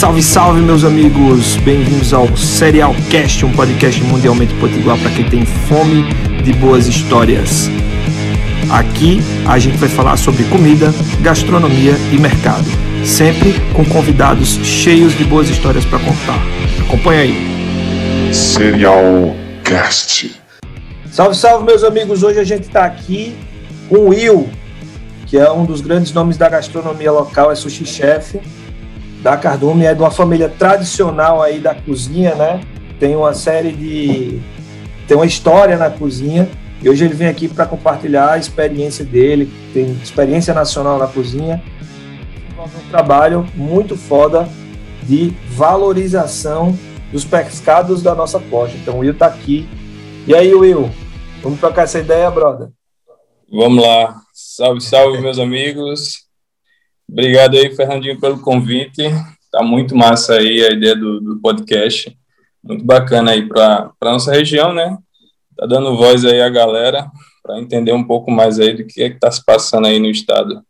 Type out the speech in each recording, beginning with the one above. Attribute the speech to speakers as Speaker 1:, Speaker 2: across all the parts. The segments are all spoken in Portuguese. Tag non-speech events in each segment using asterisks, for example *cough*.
Speaker 1: Salve, salve, meus amigos! Bem-vindos ao Serial Cast, um podcast mundialmente potiguar para quem tem fome de boas histórias. Aqui a gente vai falar sobre comida, gastronomia e mercado, sempre com convidados cheios de boas histórias para contar. Acompanha aí.
Speaker 2: Serial Cast.
Speaker 1: Salve, salve, meus amigos! Hoje a gente está aqui com o Will, que é um dos grandes nomes da gastronomia local, é sushi chef da Cardume, é de uma família tradicional aí da cozinha, né? Tem uma série de tem uma história na cozinha e hoje ele vem aqui para compartilhar a experiência dele, tem experiência nacional na cozinha, um trabalho muito foda de valorização dos pescados da nossa costa. Então o Will tá aqui. E aí, Will, vamos trocar essa ideia, brother?
Speaker 3: Vamos lá. Salve, salve, meus amigos. Obrigado aí, Fernandinho, pelo convite. Tá muito massa aí a ideia do, do podcast. Muito bacana aí para a nossa região, né? Tá dando voz aí à galera para entender um pouco mais aí do que é que tá se passando aí no estado.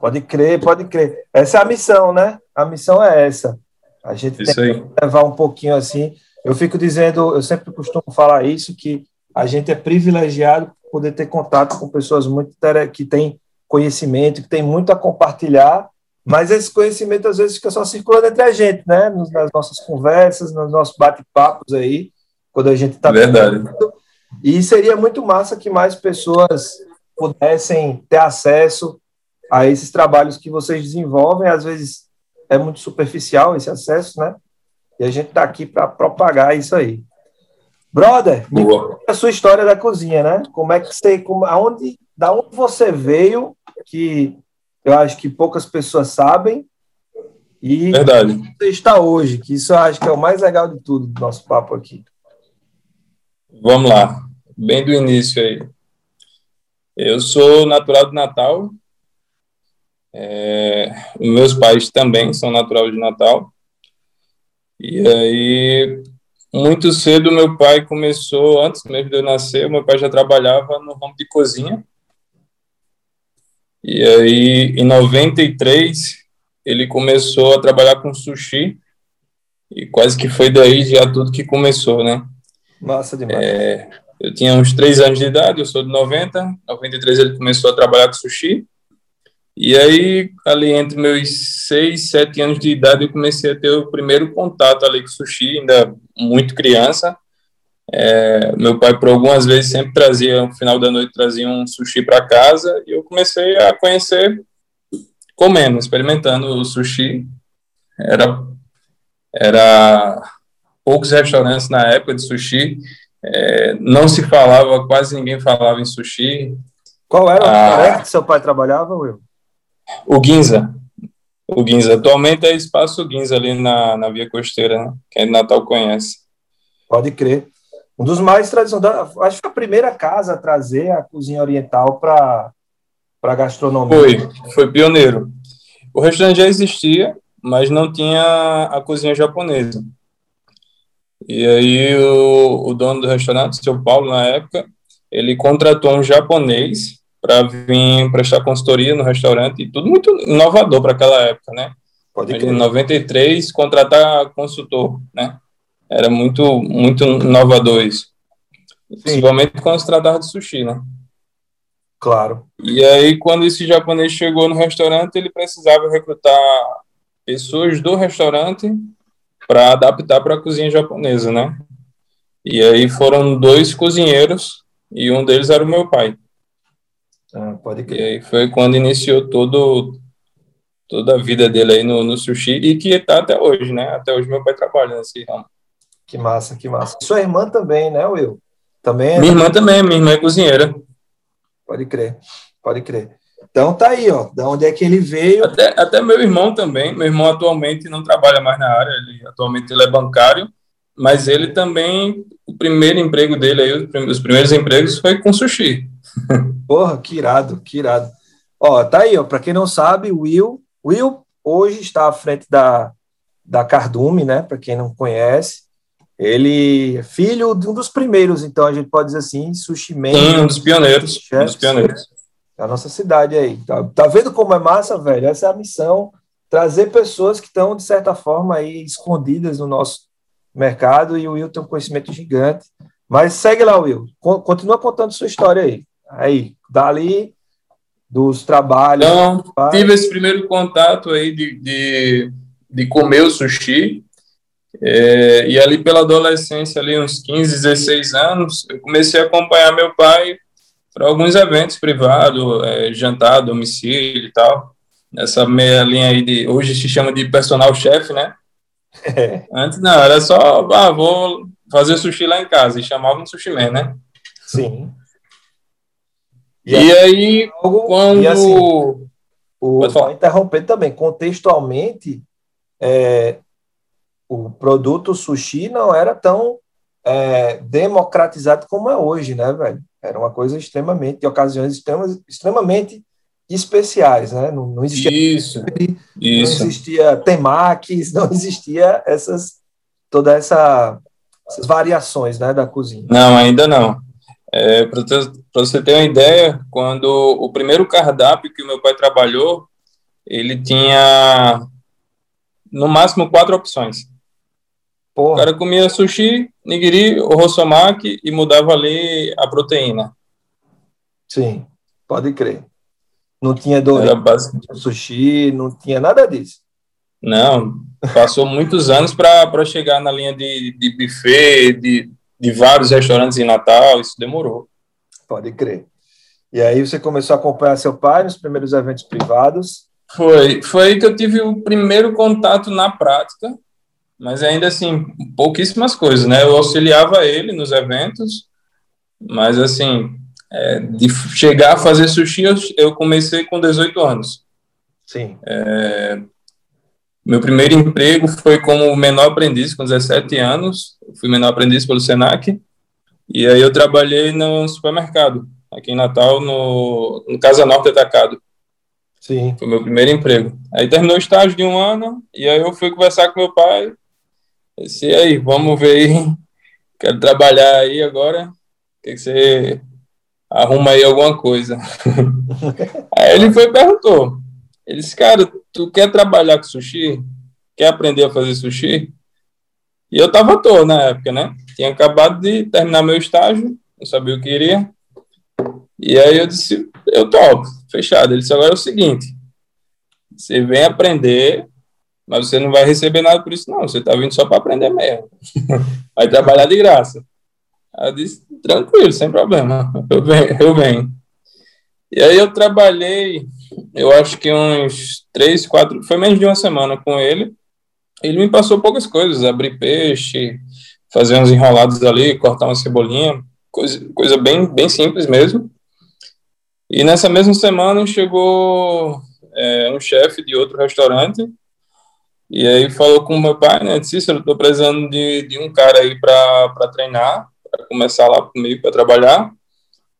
Speaker 1: Pode crer, pode crer. Essa é a missão, né? A missão é essa. A gente
Speaker 3: isso
Speaker 1: tem
Speaker 3: aí.
Speaker 1: que levar um pouquinho assim. Eu fico dizendo, eu sempre costumo falar isso, que a gente é privilegiado por poder ter contato com pessoas muito que têm conhecimento, que tem muito a compartilhar, mas esse conhecimento às vezes fica só circulando entre a gente, né? Nas nossas conversas, nos nossos bate-papos aí, quando a gente está.
Speaker 3: Verdade.
Speaker 1: E seria muito massa que mais pessoas pudessem ter acesso a esses trabalhos que vocês desenvolvem. Às vezes é muito superficial esse acesso, né? E a gente está aqui para propagar isso aí. Brother, me conta a sua história da cozinha, né? Como é que você, como, aonde, da onde você veio, que eu acho que poucas pessoas sabem, e
Speaker 3: Verdade.
Speaker 1: você está hoje, que isso eu acho que é o mais legal de tudo do nosso papo aqui.
Speaker 3: Vamos lá. Bem do início aí. Eu sou natural de Natal. É, meus pais também são natural de Natal. E aí, muito cedo, meu pai começou, antes mesmo de eu nascer, meu pai já trabalhava no ramo de cozinha. E aí, em 93, ele começou a trabalhar com sushi. E quase que foi daí já tudo que começou, né?
Speaker 1: Massa demais.
Speaker 3: É, eu tinha uns três anos de idade, eu sou de 90. 93 ele começou a trabalhar com sushi. E aí, ali entre meus seis, sete anos de idade, eu comecei a ter o primeiro contato ali com sushi, ainda muito criança. É, meu pai, por algumas vezes, sempre trazia, no final da noite, trazia um sushi para casa e eu comecei a conhecer comendo, experimentando o sushi. Era, era poucos restaurantes na época de sushi, é, não se falava, quase ninguém falava em sushi.
Speaker 1: Qual era o
Speaker 3: Ah.
Speaker 1: restaurante que seu pai trabalhava, Will?
Speaker 3: O Ginza. O Ginza. Atualmente é Espaço Ginza ali na, na Via Costeira, né? Quem é de Natal conhece.
Speaker 1: Pode crer. Um dos mais tradicionais, acho que a primeira casa a trazer a cozinha oriental para a gastronomia.
Speaker 3: Foi, foi pioneiro. O restaurante já existia, mas não tinha a cozinha japonesa. E aí o, o dono do restaurante, seu Paulo, na época, ele contratou um japonês para vir prestar consultoria no restaurante, e tudo muito inovador para aquela época, né?
Speaker 1: Pode crer.
Speaker 3: em 93, contratar consultor, né? Era muito, muito inovador isso. Principalmente quando se tratava de sushi, né?
Speaker 1: Claro.
Speaker 3: E aí, quando esse japonês chegou no restaurante, ele precisava recrutar pessoas do restaurante para adaptar para a cozinha japonesa, né? E aí foram dois cozinheiros e um deles era o meu pai.
Speaker 1: Ah, pode
Speaker 3: E aí foi quando iniciou todo toda a vida dele aí no, no sushi e que está até hoje, né? Até hoje meu pai trabalha nesse ramo.
Speaker 1: Que massa, que massa. Sua irmã também, né, Will? Também é?
Speaker 3: Minha irmã também, minha irmã é cozinheira.
Speaker 1: Pode crer. Pode crer. Então tá aí, ó. Da onde é que ele veio?
Speaker 3: Até, até meu irmão também. Meu irmão atualmente não trabalha mais na área, ele, atualmente ele é bancário, mas ele também, o primeiro emprego dele aí, os prim- os primeiros empregos foi com sushi. *laughs*
Speaker 1: Porra, que irado, que irado. Ó, tá aí, ó. Para quem não sabe, Will, Will hoje está à frente da, da Cardume, né? Para quem não conhece. Ele é filho de um dos primeiros, então a gente pode dizer assim, sushi man
Speaker 3: Sim, um dos pioneiros. Um dos pioneiros.
Speaker 1: da nossa cidade aí. Tá, tá vendo como é massa, velho? Essa é a missão trazer pessoas que estão, de certa forma, aí escondidas no nosso mercado e o Will tem um conhecimento gigante. Mas segue lá, Will. Continua contando sua história aí. Aí, dali dos trabalhos.
Speaker 3: Então, tive esse primeiro contato aí de, de, de comer o sushi. É, e ali pela adolescência, ali uns 15, 16 anos, eu comecei a acompanhar meu pai para alguns eventos privados, é, jantar, domicílio e tal. Nessa meia linha aí de. Hoje se chama de personal chef, né? É. Antes não, era só, ah, vou fazer sushi lá em casa, e chamava um sushi man, né?
Speaker 1: Sim.
Speaker 3: E, e aí, quando. E assim,
Speaker 1: o, só interromper também, contextualmente, é, o produto sushi não era tão é, democratizado como é hoje, né, velho? Era uma coisa extremamente, de ocasiões extremas, extremamente especiais, né? Não, não existia
Speaker 3: isso,
Speaker 1: isso. não existia temakis, *laughs* não existia essas toda essa essas variações, né, da cozinha.
Speaker 3: Não, ainda não. É, Para você ter uma ideia, quando o primeiro cardápio que o meu pai trabalhou, ele tinha no máximo quatro opções. Porra. O cara comia sushi, nigiri, o rossomaki e mudava ali a proteína.
Speaker 1: Sim, pode crer. Não tinha dor base... sushi, não tinha nada disso.
Speaker 3: Não, passou *laughs* muitos anos para chegar na linha de, de buffet, de, de vários restaurantes em Natal, isso demorou.
Speaker 1: Pode crer. E aí você começou a acompanhar seu pai nos primeiros eventos privados?
Speaker 3: Foi, foi aí que eu tive o primeiro contato na prática, mas ainda assim, pouquíssimas coisas, né? Eu auxiliava ele nos eventos, mas assim, é, de chegar a fazer sushi, eu, eu, comecei com 18 anos.
Speaker 1: Sim.
Speaker 3: É, meu primeiro emprego foi como menor aprendiz, com 17 anos. fui menor aprendiz pelo SENAC. E aí eu trabalhei no supermercado, aqui em Natal, no, no Casa Norte Atacado.
Speaker 1: Sim.
Speaker 3: Foi meu primeiro emprego. Aí terminou o estágio de um ano, e aí eu fui conversar com meu pai. Disse, e aí, vamos ver aí. Quero trabalhar aí agora. O que, você arruma aí alguma coisa. *laughs* aí ele foi e perguntou. Ele disse, cara, tu quer trabalhar com sushi? Quer aprender a fazer sushi? E eu tava à toa na época, né? Tinha acabado de terminar meu estágio, não sabia o que iria. E aí eu disse, eu topo, fechado. Ele disse, agora é o seguinte, você vem aprender, mas você não vai receber nada por isso, não. Você tá vindo só para aprender mesmo. *laughs* vai trabalhar de graça. Aí eu disse, tranquilo, sem problema, eu venho, eu venho. E aí eu trabalhei, eu acho que uns três, quatro, foi menos de uma semana com ele. Ele me passou poucas coisas, abrir peixe, fazer uns enrolados ali, cortar uma cebolinha, coisa, coisa bem, bem simples mesmo. E nessa mesma semana chegou é, um chefe de outro restaurante e aí falou com o meu pai, né? Disse, eu estou precisando de, de um cara aí para treinar para começar lá comigo para trabalhar.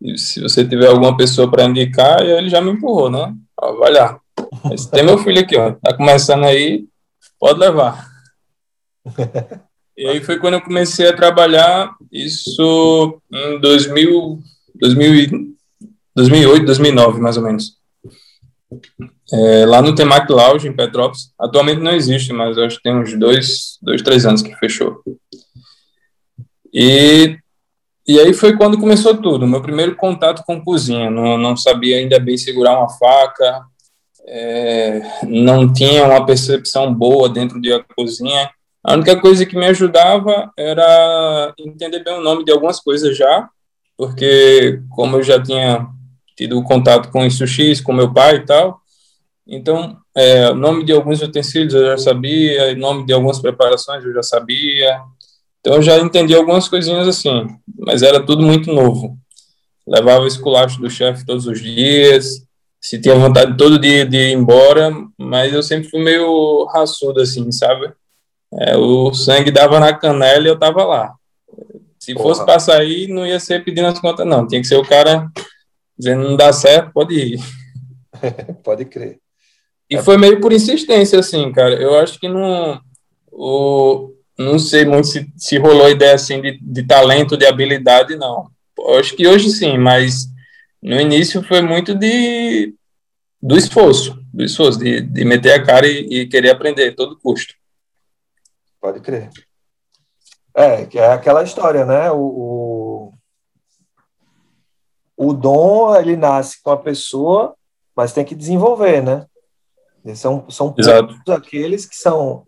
Speaker 3: E se você tiver alguma pessoa para indicar, e aí ele já me empurrou, né? Ó, vai lá. tem meu filho aqui, ó. Tá começando aí, pode levar. E aí foi quando eu comecei a trabalhar, isso em 2000, 2000, 2008, 2009, mais ou menos. É, lá no Temac Lounge, em Petrópolis. Atualmente não existe, mas acho que tem uns dois, dois três anos que fechou. E, e aí foi quando começou tudo, meu primeiro contato com cozinha. Não, não sabia ainda bem segurar uma faca, é, não tinha uma percepção boa dentro de a cozinha. A única coisa que me ajudava era entender bem o nome de algumas coisas já, porque como eu já tinha tido contato com os sushis, com meu pai e tal, então, é, o nome de alguns utensílios eu já sabia, o nome de algumas preparações eu já sabia, então eu já entendi algumas coisinhas assim, mas era tudo muito novo. Levava o esculacho do chefe todos os dias, se tinha vontade todo dia de ir embora, mas eu sempre fui meio raçudo assim, sabe? É, o sangue dava na canela e eu tava lá. Se Porra. fosse para sair, não ia ser pedindo as contas, não. Tinha que ser o cara dizendo não dá certo, pode ir. *laughs*
Speaker 1: pode crer.
Speaker 3: E é. foi meio por insistência, assim, cara. Eu acho que não. O, não sei muito se, se rolou ideia assim de, de talento, de habilidade, não. Eu acho que hoje sim, mas no início foi muito de do esforço. do esforço, de, de meter a cara e, e querer aprender a todo custo.
Speaker 1: Pode crer. É, que é aquela história, né? O, o, o dom, ele nasce com a pessoa, mas tem que desenvolver, né? São, são poucos aqueles que são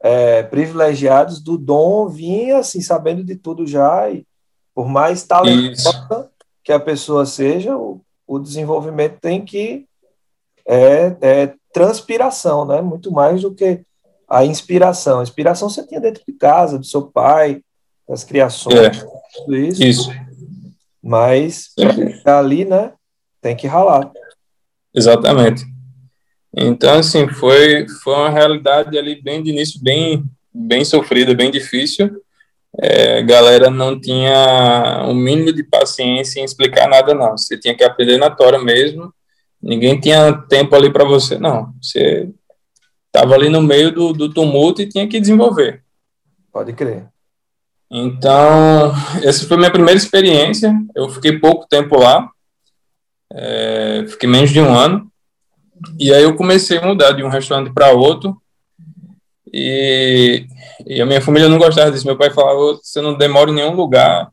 Speaker 1: é, privilegiados do dom vir assim, sabendo de tudo já, e por mais talentosa que a pessoa seja, o, o desenvolvimento tem que é, é, transpiração, né? Muito mais do que a inspiração. A inspiração você tinha dentro de casa, do seu pai, das criações, é. tudo isso.
Speaker 3: Isso.
Speaker 1: Mas ali, né? Tem que ralar.
Speaker 3: Exatamente. Então, assim, foi, foi uma realidade ali bem de início, bem, bem sofrida, bem difícil. É, galera não tinha o um mínimo de paciência em explicar nada, não. Você tinha que aprender na tora mesmo. Ninguém tinha tempo ali para você, não. Você estava ali no meio do, do tumulto e tinha que desenvolver.
Speaker 1: Pode crer.
Speaker 3: Então, essa foi a minha primeira experiência. Eu fiquei pouco tempo lá, é, fiquei menos de um ano. E aí eu comecei a mudar de um restaurante para outro. E, e, a minha família não gostava disso. Meu pai falava: você não demora em nenhum lugar.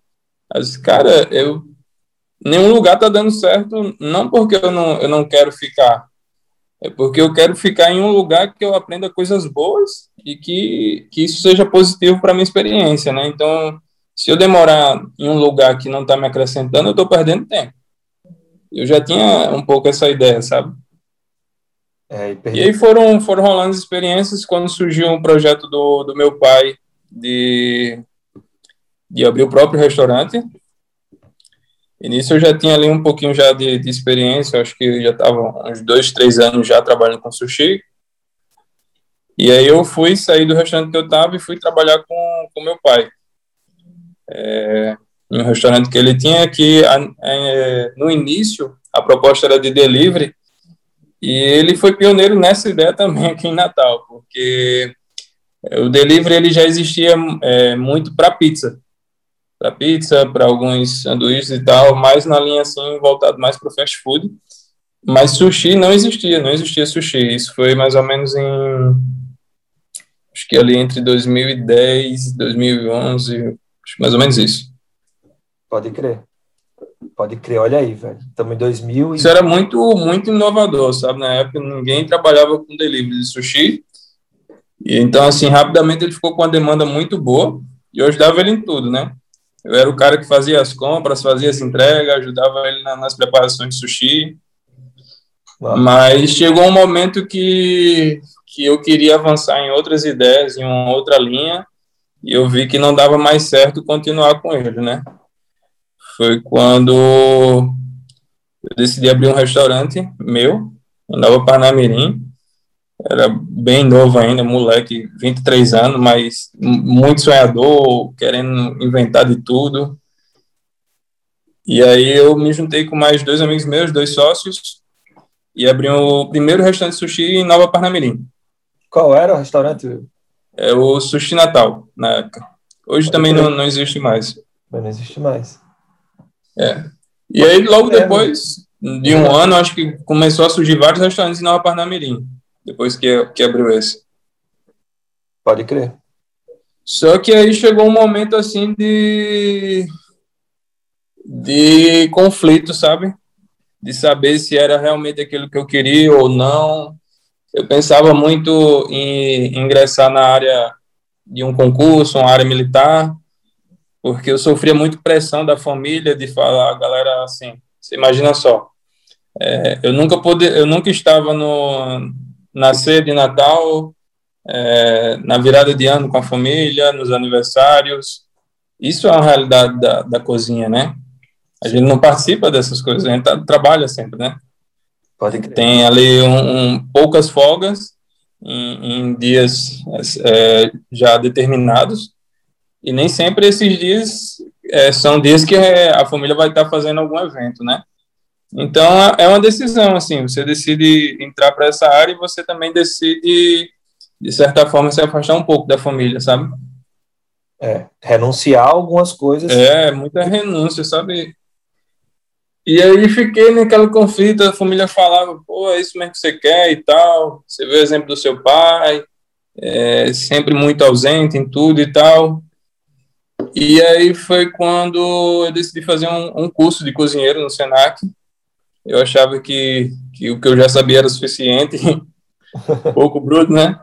Speaker 3: Mas, cara, eu nenhum lugar tá dando certo, não porque eu não, eu não quero ficar, é porque eu quero ficar em um lugar que eu aprenda coisas boas e que, que isso seja positivo para minha experiência, né? Então, se eu demorar em um lugar que não está me acrescentando, eu estou perdendo tempo. Eu já tinha um pouco essa ideia, sabe? É, e, e, aí foram, foram rolando experiências quando surgiu um projeto do, do meu pai de, de abrir o próprio restaurante. E nisso eu já tinha ali um pouquinho já de, de experiência, acho que já estava uns dois, três anos já trabalhando com sushi. E aí eu fui sair do restaurante que eu estava e fui trabalhar com, com meu pai. É, um restaurante que ele tinha que, é, no início, a proposta era de delivery, e ele foi pioneiro nessa ideia também aqui em Natal, porque o delivery ele já existia é, muito para pizza, para pizza, para alguns sanduíches e tal, mais na linha assim voltado mais para o fast food. Mas sushi não existia, não existia sushi. Isso foi mais ou menos em acho que ali entre 2010 e 2011, acho mais ou menos isso.
Speaker 1: Pode crer. Pode crer, olha aí, velho. Estamos em 2000
Speaker 3: e... Isso era muito, muito inovador, sabe? Na época ninguém trabalhava com delivery de sushi. E então, assim, rapidamente ele ficou com uma demanda muito boa e eu ajudava ele em tudo, né? Eu era o cara que fazia as compras, fazia as entregas, ajudava ele na, nas preparações de sushi. Mas chegou um momento que, que eu queria avançar em outras ideias, em uma outra linha, e eu vi que não dava mais certo continuar com ele, né? Foi quando eu decidi abrir um restaurante meu, em Nova Parnamirim. Era bem novo ainda, moleque, 23 anos, mas muito sonhador, querendo inventar de tudo. E aí eu me juntei com mais dois amigos meus, dois sócios, e abri o primeiro restaurante de sushi em Nova Parnamirim.
Speaker 1: Qual era o restaurante?
Speaker 3: É o Sushi Natal, na época. Hoje Pode também não, não existe mais.
Speaker 1: Mas não existe mais.
Speaker 3: É. E aí, logo depois de um ano, acho que começou a surgir vários restaurantes em Nova Parnamirim, depois que, que abriu esse.
Speaker 1: Pode crer.
Speaker 3: Só que aí chegou um momento assim de de conflito, sabe? De saber se era realmente aquilo que eu queria ou não. Eu pensava muito em ingressar na área de um concurso, uma área militar, porque eu sofria muito pressão da família de falar, galera, assim, você imagina só, é, eu nunca eu nunca estava no na ceia de Natal, é, na virada de ano com a família, nos aniversários, isso é uma realidade da, da cozinha, né? A gente não participa dessas coisas, a gente tá, trabalha sempre, né? Tem ali um, um, poucas folgas em, em dias é, já determinados, e nem sempre esses dias é, são dias que é, a família vai estar fazendo algum evento, né? Então é uma decisão, assim, você decide entrar para essa área e você também decide, de certa forma, se afastar um pouco da família, sabe?
Speaker 1: É, renunciar a algumas coisas.
Speaker 3: É, muita renúncia, sabe? E aí fiquei naquele conflito, a família falava, pô, é isso mesmo que você quer e tal. Você vê o exemplo do seu pai, é, sempre muito ausente em tudo e tal. E aí foi quando eu decidi fazer um, um curso de cozinheiro no Senac. Eu achava que, que o que eu já sabia era suficiente, *laughs* pouco bruto, né?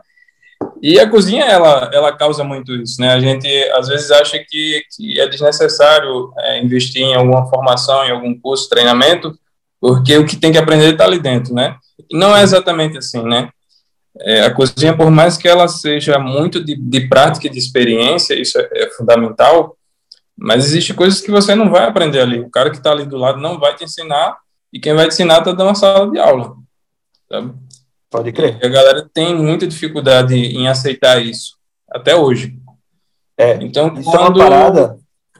Speaker 3: E a cozinha, ela, ela causa muito isso, né? A gente, às vezes, acha que, que é desnecessário é, investir em alguma formação, em algum curso, treinamento, porque o que tem que aprender está ali dentro, né? E não é exatamente assim, né? É, a cozinha, por mais que ela seja muito de, de prática e de experiência, isso é, é fundamental, mas existe coisas que você não vai aprender ali. O cara que está ali do lado não vai te ensinar, e quem vai te ensinar está dando uma sala de aula, sabe?
Speaker 1: Pode crer.
Speaker 3: E a galera tem muita dificuldade em aceitar isso, até hoje.
Speaker 1: É, então, isso quando... é uma parada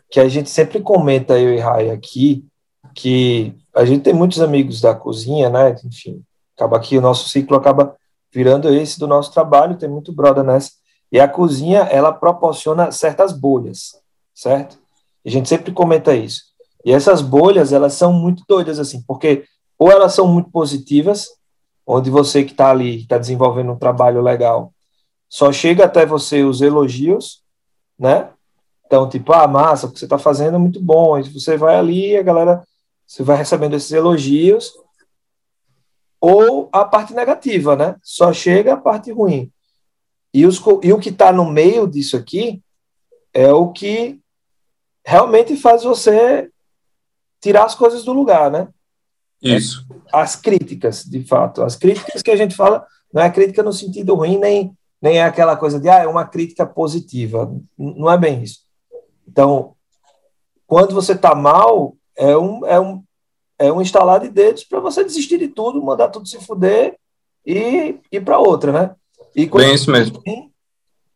Speaker 1: que a gente sempre comenta, eu e Rai aqui, que a gente tem muitos amigos da cozinha, né? Enfim, acaba que o nosso ciclo acaba virando esse do nosso trabalho, tem muito brother nessa. E a cozinha, ela proporciona certas bolhas, certo? A gente sempre comenta isso. E essas bolhas, elas são muito doidas, assim, porque ou elas são muito positivas, onde você que está ali, está desenvolvendo um trabalho legal, só chega até você os elogios, né? Então, tipo, ah, massa, o que você está fazendo é muito bom. E você vai ali, a galera, você vai recebendo esses elogios, ou a parte negativa, né? Só chega a parte ruim. E, os, e o que está no meio disso aqui é o que realmente faz você tirar as coisas do lugar, né?
Speaker 3: Isso.
Speaker 1: As críticas, de fato. As críticas que a gente fala não é crítica no sentido ruim, nem, nem é aquela coisa de, ah, é uma crítica positiva. Não é bem isso. Então, quando você está mal, é um, é, um, é um instalar de dedos para você desistir de tudo, mandar tudo se fuder e ir para outra, né?
Speaker 3: E quando, bem isso mesmo.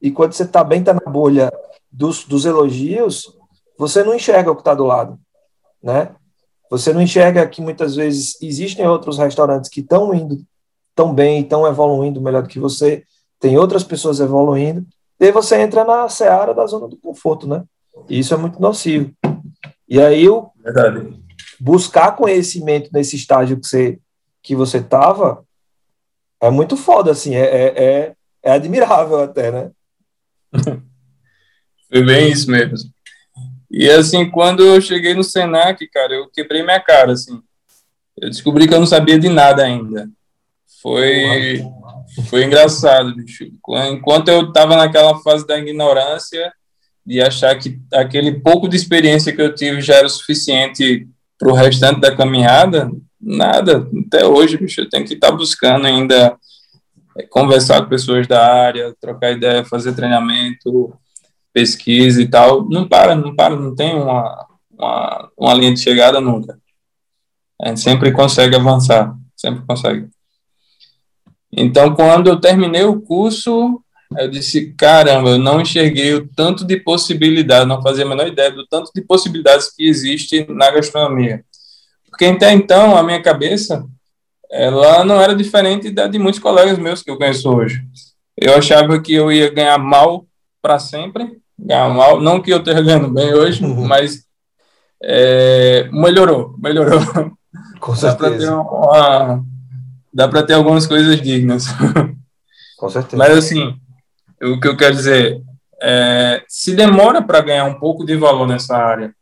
Speaker 1: E quando você está bem, está na bolha dos, dos elogios, você não enxerga o que está do lado, né? Você não enxerga que muitas vezes existem outros restaurantes que estão indo tão bem, estão evoluindo melhor do que você, tem outras pessoas evoluindo, e aí você entra na seara da zona do conforto, né? E isso é muito nocivo. E aí o Verdade. Buscar conhecimento nesse estágio que você que você estava é muito foda, assim, é, é, é, é admirável até, né? *laughs*
Speaker 3: Foi bem isso mesmo. E assim, quando eu cheguei no Senac, cara, eu quebrei minha cara, assim. Eu descobri que eu não sabia de nada ainda. Foi foi engraçado, bicho. Enquanto eu estava naquela fase da ignorância, de achar que aquele pouco de experiência que eu tive já era o suficiente para o restante da caminhada, nada. Até hoje, bicho, eu tenho que estar tá buscando ainda é, conversar com pessoas da área, trocar ideia, fazer treinamento, pesquisa e tal, não para, não para, não tem uma, uma, uma linha de chegada nunca. A gente sempre consegue avançar, sempre consegue. Então, quando eu terminei o curso, eu disse, caramba, eu não enxerguei o tanto de possibilidades, não fazia a menor ideia do tanto de possibilidades que existe na gastronomia. Porque até então, a minha cabeça, ela não era diferente da de muitos colegas meus que eu conheço hoje. Eu achava que eu ia ganhar mal para sempre, ganhar mal. Não que eu esteja ganhando bem hoje, uhum. mas é, melhorou, melhorou.
Speaker 1: Com certeza.
Speaker 3: Dá para ter, ter algumas coisas dignas.
Speaker 1: Com certeza.
Speaker 3: Mas assim, o que eu quero dizer é, se demora para ganhar um pouco de valor nessa área.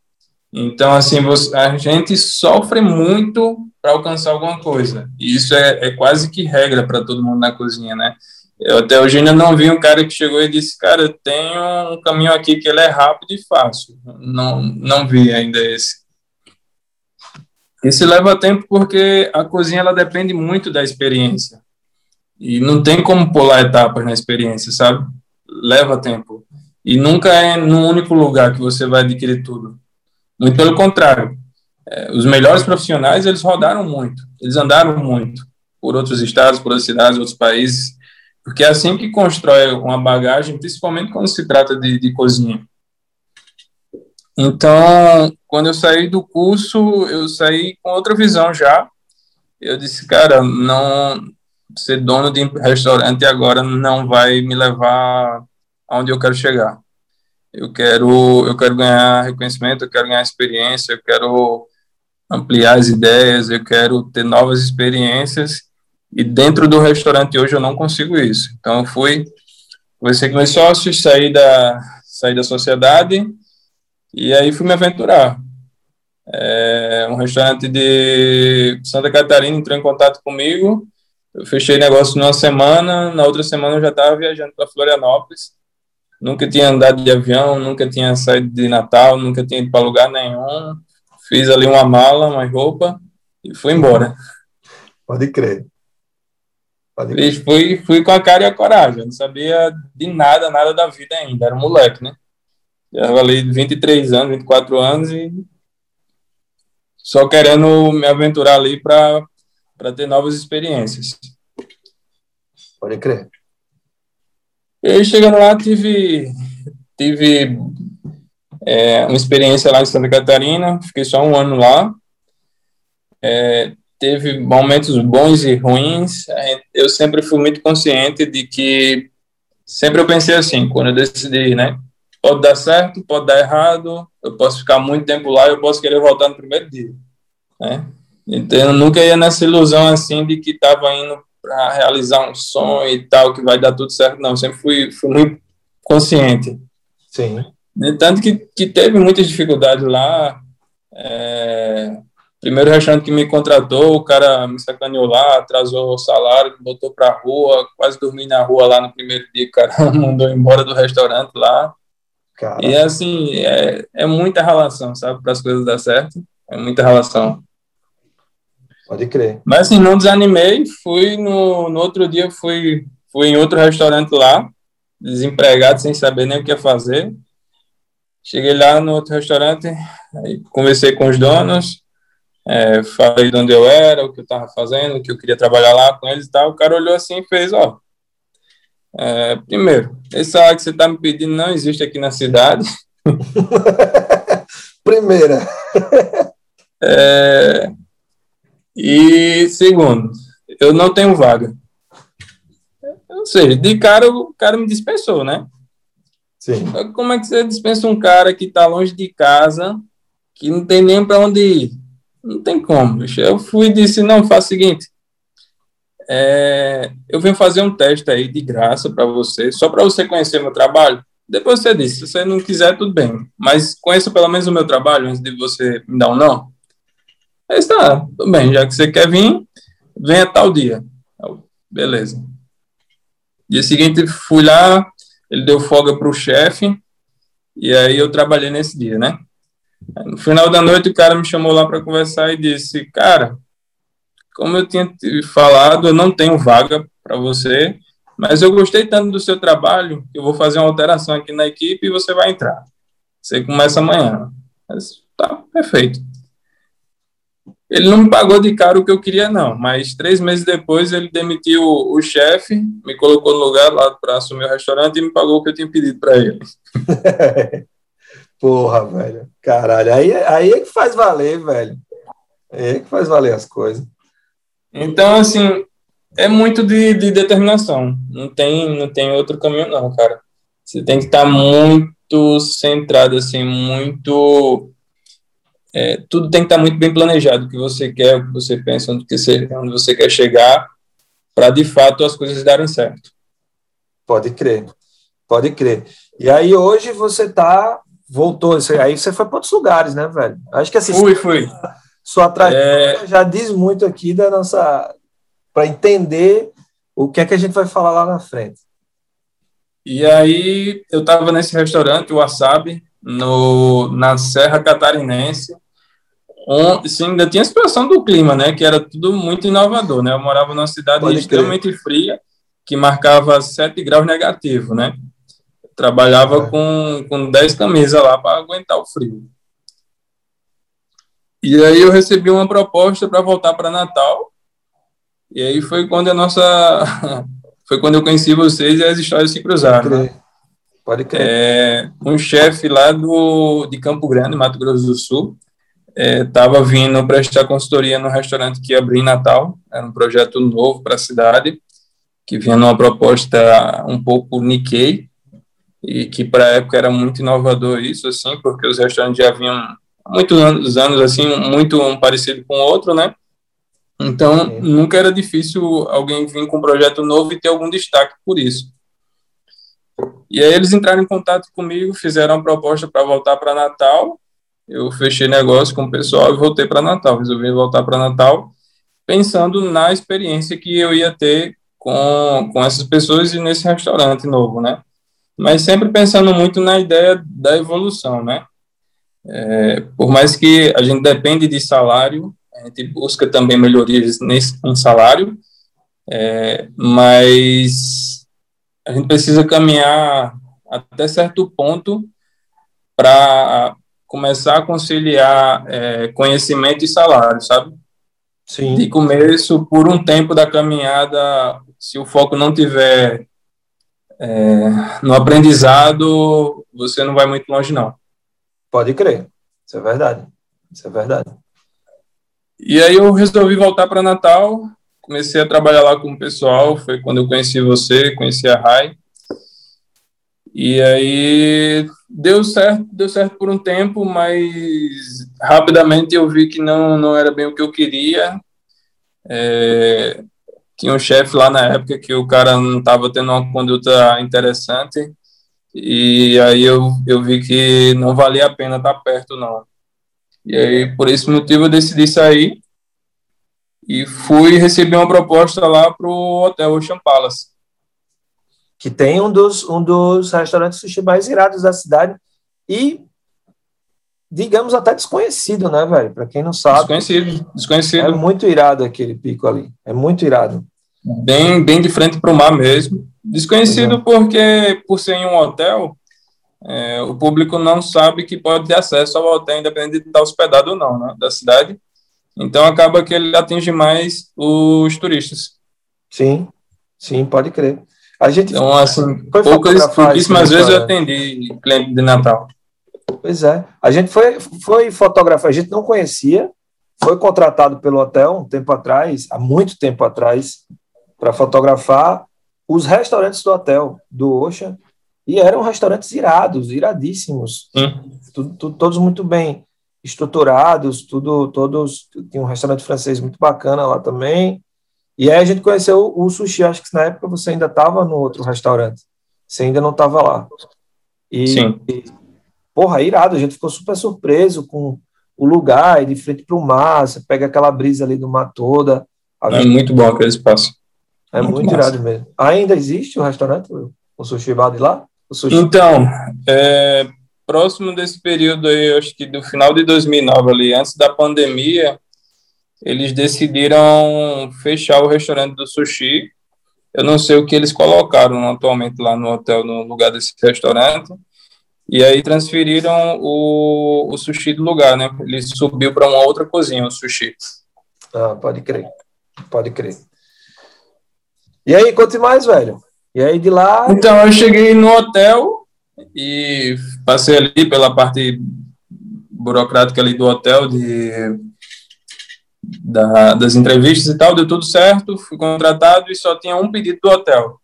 Speaker 3: Então, assim, você, a gente sofre muito para alcançar alguma coisa. E isso é, é quase que regra para todo mundo na cozinha, né? Eu até hoje ainda não vi um cara que chegou e disse, cara, eu tenho um caminho aqui que ele é rápido e fácil. Não, não vi ainda esse. Esse leva tempo porque a cozinha ela depende muito da experiência. E não tem como pular etapas na experiência, sabe? Leva tempo. E nunca é num único lugar que você vai adquirir tudo. Muito pelo contrário. É, os melhores profissionais, eles rodaram muito. Eles andaram muito por outros estados, por outras cidades, outros países porque é assim que constrói uma bagagem, principalmente quando se trata de, de cozinha. Então, quando eu saí do curso, eu saí com outra visão já. Eu disse, cara, não ser dono de restaurante agora não vai me levar aonde eu quero chegar. Eu quero, eu quero ganhar reconhecimento, eu quero ganhar experiência, eu quero ampliar as ideias, eu quero ter novas experiências e dentro do restaurante hoje eu não consigo isso. Então eu fui, comecei com meus sócios, saí da, saí da sociedade e aí fui me aventurar. É, um restaurante de Santa Catarina entrou em contato comigo, eu fechei negócio numa semana, na outra semana eu já estava viajando para Florianópolis. Nunca tinha andado de avião, nunca tinha saído de Natal, nunca tinha ido para lugar nenhum. Fiz ali uma mala, uma roupa e fui embora.
Speaker 1: Pode crer.
Speaker 3: Pode crer. Fui, fui com a cara e a coragem. Não sabia de nada, nada da vida ainda. Era um moleque, né? Já ali 23 anos, 24 anos e só querendo me aventurar ali para ter novas experiências.
Speaker 1: Pode crer.
Speaker 3: E aí, chegando lá, tive, tive é, uma experiência lá em Santa Catarina, fiquei só um ano lá. É, teve momentos bons e ruins. Eu sempre fui muito consciente de que sempre eu pensei assim, quando eu decidi, né? Pode dar certo, pode dar errado, eu posso ficar muito tempo lá, eu posso querer voltar no primeiro dia, né? Então eu nunca ia nessa ilusão assim de que estava indo para realizar um sonho e tal, que vai dar tudo certo, não. Sempre fui, fui muito consciente.
Speaker 1: Sim.
Speaker 3: Tanto que, que teve muitas dificuldades lá. É, primeiro restaurante que me contratou, o cara me sacaneou lá, atrasou o salário, me botou para rua, quase dormi na rua lá no primeiro dia, o cara *laughs* mandou embora do restaurante lá. Cara. E assim, é, é muita relação, sabe, para as coisas dar certo. É muita relação.
Speaker 1: Pode crer.
Speaker 3: Mas assim, não desanimei, fui no, no outro dia, fui, fui em outro restaurante lá, desempregado, sem saber nem o que ia fazer. Cheguei lá no outro restaurante, conversei com os donos, é, falei de onde eu era, o que eu estava fazendo, que eu queria trabalhar lá com eles e tal. O cara olhou assim e fez, ó, é, primeiro, esse salário que você está me pedindo não existe aqui na cidade. *laughs*
Speaker 1: Primeira.
Speaker 3: É, e segundo, eu não tenho vaga. Ou seja, de cara o cara me dispensou, né?
Speaker 1: Sim.
Speaker 3: Como é que você dispensa um cara que está longe de casa, que não tem nem para onde ir? Não tem como. Bicho. Eu fui e disse: não, faz o seguinte. É, eu venho fazer um teste aí de graça para você, só para você conhecer meu trabalho. Depois você disse: se você não quiser, tudo bem. Mas conheça pelo menos o meu trabalho antes de você me dar um não. Aí está, tudo bem, já que você quer vir, venha tal dia. Beleza. Dia seguinte, fui lá, ele deu folga para o chefe, e aí eu trabalhei nesse dia, né? No final da noite, o cara me chamou lá para conversar e disse: Cara, como eu tinha te falado, eu não tenho vaga para você, mas eu gostei tanto do seu trabalho eu vou fazer uma alteração aqui na equipe e você vai entrar. Você começa amanhã. Mas, tá, perfeito. Ele não me pagou de caro o que eu queria, não, mas três meses depois ele demitiu o chefe, me colocou no lugar lá para assumir o restaurante e me pagou o que eu tinha pedido para ele. *laughs*
Speaker 1: Porra, velho. Caralho, aí, aí é que faz valer, velho. Aí é que faz valer as coisas.
Speaker 3: Então, assim, é muito de, de determinação. Não tem, não tem outro caminho, não, cara. Você tem que estar muito centrado, assim, muito é, tudo tem que estar muito bem planejado, o que você quer, o que você pensa, onde, que você, onde você quer chegar, para de fato as coisas darem certo.
Speaker 1: Pode crer, pode crer. E aí hoje você tá, voltou, aí você foi para outros lugares, né, velho? Acho que assim.
Speaker 3: Fui, fui.
Speaker 1: Sua trajetória é... já diz muito aqui da nossa. para entender o que é que a gente vai falar lá na frente.
Speaker 3: E aí eu estava nesse restaurante, o Wasabi, no, na Serra Catarinense, um, sim, ainda tinha a situação do clima, né? Que era tudo muito inovador, né? Eu morava numa cidade Pode extremamente fria, que marcava 7 graus negativo, né? Eu trabalhava é. com, com 10 camisas lá para aguentar o frio. E aí eu recebi uma proposta para voltar para Natal. E aí foi quando a nossa *laughs* foi quando eu conheci vocês e as histórias se cruzaram. Né?
Speaker 1: Pode crer.
Speaker 3: É, um chefe lá do, de Campo Grande, Mato Grosso do Sul, estava é, vindo prestar consultoria no restaurante que abri em Natal, era um projeto novo para a cidade, que vinha numa proposta um pouco Nikkei, e que para a época era muito inovador isso, assim, porque os restaurantes já vinham muitos anos, anos assim, muito um parecido com o outro, né? Então, Sim. nunca era difícil alguém vir com um projeto novo e ter algum destaque por isso. E aí eles entraram em contato comigo, fizeram uma proposta para voltar para Natal. Eu fechei negócio com o pessoal e voltei para Natal. Resolvi voltar para Natal, pensando na experiência que eu ia ter com, com essas pessoas e nesse restaurante novo, né? Mas sempre pensando muito na ideia da evolução, né? É, por mais que a gente depende de salário, a gente busca também melhorias nesse em salário, é, mas a gente precisa caminhar até certo ponto para começar a conciliar é, conhecimento e salário, sabe? Sim. De começo, por um tempo da caminhada, se o foco não tiver é, no aprendizado, você não vai muito longe, não.
Speaker 1: Pode crer. Isso é verdade. Isso é verdade.
Speaker 3: E aí eu resolvi voltar para Natal, comecei a trabalhar lá com o pessoal, foi quando eu conheci você, conheci a Rai. E aí deu certo, deu certo por um tempo, mas rapidamente eu vi que não, não era bem o que eu queria. É, tinha um chefe lá na época que o cara não estava tendo uma conduta interessante, e aí eu, eu vi que não valia a pena estar perto, não. E aí, por esse motivo, eu decidi sair e fui receber uma proposta lá para o Hotel Ocean Palace.
Speaker 1: Que tem um dos, um dos restaurantes sushi mais irados da cidade e, digamos, até desconhecido, né, velho? Para quem não sabe.
Speaker 3: Desconhecido, desconhecido.
Speaker 1: É muito irado aquele pico ali. É muito irado.
Speaker 3: Bem, bem de frente para o mar mesmo. Desconhecido uhum. porque, por ser em um hotel, é, o público não sabe que pode ter acesso ao hotel, independente de estar hospedado ou não, né, da cidade. Então, acaba que ele atinge mais os turistas.
Speaker 1: Sim, sim, pode crer.
Speaker 3: A gente então, assim, poucas, pouquíssimas vezes eu atendi cliente de Natal.
Speaker 1: Pois é. A gente foi, foi fotografar, a gente não conhecia, foi contratado pelo hotel um tempo atrás, há muito tempo atrás, para fotografar os restaurantes do hotel, do Ocean, e eram restaurantes irados, iradíssimos, tudo, tudo, todos muito bem estruturados, tudo, todos, tinha um restaurante francês muito bacana lá também, e aí a gente conheceu o, sushi, acho que na época você ainda estava no outro restaurante, você ainda não estava lá. E, Sim. E, porra, irado, a gente ficou super surpreso com o lugar, e de frente para o mar, você pega aquela brisa ali do mar toda.
Speaker 3: É muito bom aquele espaço.
Speaker 1: É muito, muito irado mesmo. Ainda existe o restaurante, o Sushi Bar de lá?
Speaker 3: Então, é, próximo desse período aí, acho que do final de 2009 ali, antes da pandemia, eles decidiram fechar o restaurante do sushi. Eu não sei o que eles colocaram atualmente lá no hotel, no lugar desse restaurante. E aí transferiram o, o sushi do lugar, né? Ele subiu para uma outra cozinha, o sushi.
Speaker 1: Ah, pode crer. Pode crer. E aí, conte mais, velho. E aí de lá.
Speaker 3: Então, eu cheguei no hotel e passei ali pela parte burocrática ali do hotel, de, da, das entrevistas e tal, deu tudo certo, fui contratado e só tinha um pedido do hotel.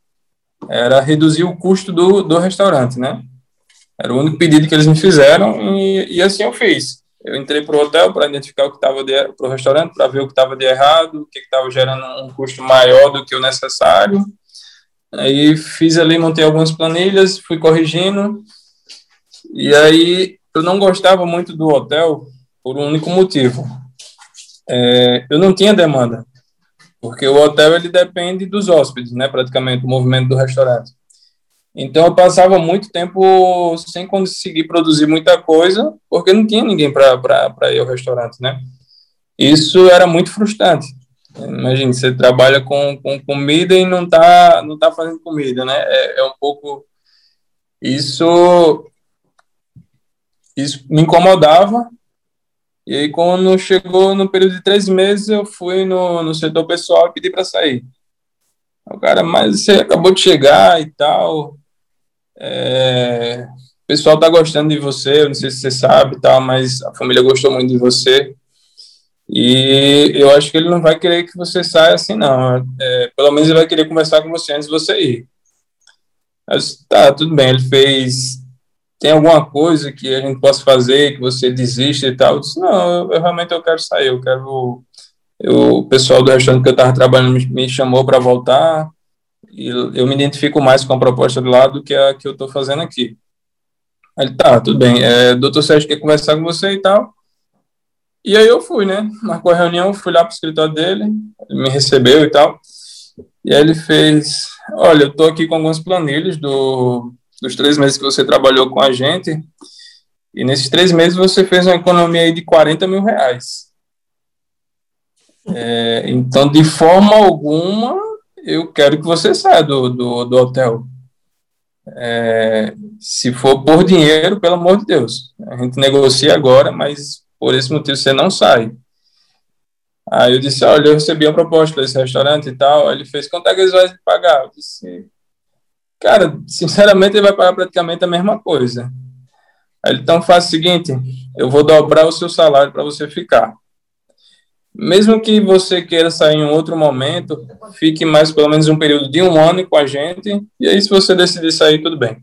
Speaker 3: Era reduzir o custo do, do restaurante, né? Era o único pedido que eles me fizeram e, e assim eu fiz. Eu entrei para o hotel para identificar o que estava para o restaurante, para ver o que estava de errado, o que estava gerando um custo maior do que o necessário. Aí fiz ali, montei algumas planilhas, fui corrigindo. E aí eu não gostava muito do hotel por um único motivo. É, eu não tinha demanda, porque o hotel ele depende dos hóspedes, né, praticamente, do movimento do restaurante. Então eu passava muito tempo sem conseguir produzir muita coisa, porque não tinha ninguém para ir ao restaurante, né? Isso era muito frustrante. Imagina, você trabalha com, com comida e não está não tá fazendo comida, né? É, é um pouco. Isso, isso me incomodava. E aí, quando chegou no período de três meses, eu fui no, no setor pessoal e pedi para sair. O cara, mas você acabou de chegar e tal. É, o pessoal tá gostando de você, eu não sei se você sabe e tal, mas a família gostou muito de você. E eu acho que ele não vai querer que você saia assim, não. É, pelo menos ele vai querer conversar com você antes de você ir. Mas, tá, tudo bem. Ele fez tem alguma coisa que a gente possa fazer, que você desiste e tal? Eu disse, não, eu, eu realmente eu quero sair, eu quero... Eu, o pessoal do restaurante que eu estava trabalhando me, me chamou para voltar e eu me identifico mais com a proposta do lado do que a que eu estou fazendo aqui. Ele, tá, tudo bem, é, doutor Sérgio quer conversar com você e tal. E aí eu fui, né? Marcou a reunião, fui lá para o escritório dele, ele me recebeu e tal. E aí ele fez, olha, eu estou aqui com algumas planilhas do, dos três meses que você trabalhou com a gente, e nesses três meses você fez uma economia aí de 40 mil reais. É, então, de forma alguma, eu quero que você saia do, do, do hotel. É, se for por dinheiro, pelo amor de Deus, a gente negocia agora, mas por esse motivo você não sai. Aí eu disse, olha, eu recebi uma proposta desse restaurante e tal. Aí ele fez, quanto é que eles vão pagar? Eu disse, cara, sinceramente ele vai pagar praticamente a mesma coisa. Aí ele, então faz o seguinte, eu vou dobrar o seu salário para você ficar. Mesmo que você queira sair em um outro momento, fique mais pelo menos um período de um ano com a gente, e aí se você decidir sair, tudo bem.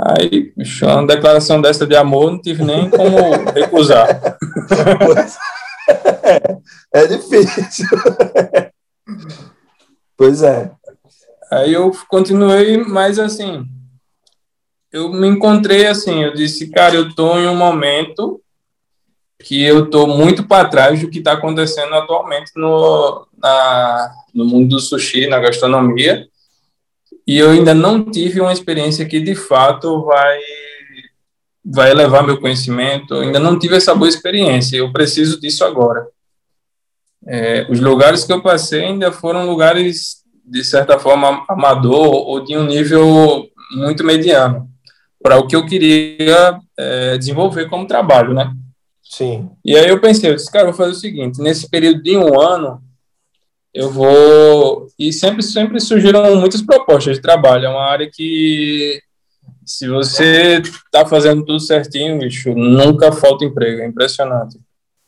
Speaker 3: Aí, uma declaração dessa de amor, não tive nem como recusar. *laughs*
Speaker 1: É, é difícil. pois é.
Speaker 3: Aí eu continuei, mas assim, eu me encontrei assim, eu disse, cara, eu estou em um momento que eu estou muito para trás do que está acontecendo atualmente no, na, no mundo do sushi, na gastronomia, e eu ainda não tive uma experiência que de fato vai vai elevar meu conhecimento. Eu ainda não tive essa boa experiência. Eu preciso disso agora. É, os lugares que eu passei ainda foram lugares de certa forma amador ou de um nível muito mediano para o que eu queria é, desenvolver como trabalho, né?
Speaker 1: Sim.
Speaker 3: E aí eu pensei, eu disse, cara, vou fazer o seguinte, nesse período de um ano, eu vou... E sempre, sempre surgiram muitas propostas de trabalho, é uma área que, se você está fazendo tudo certinho, bicho, nunca falta emprego, é impressionante.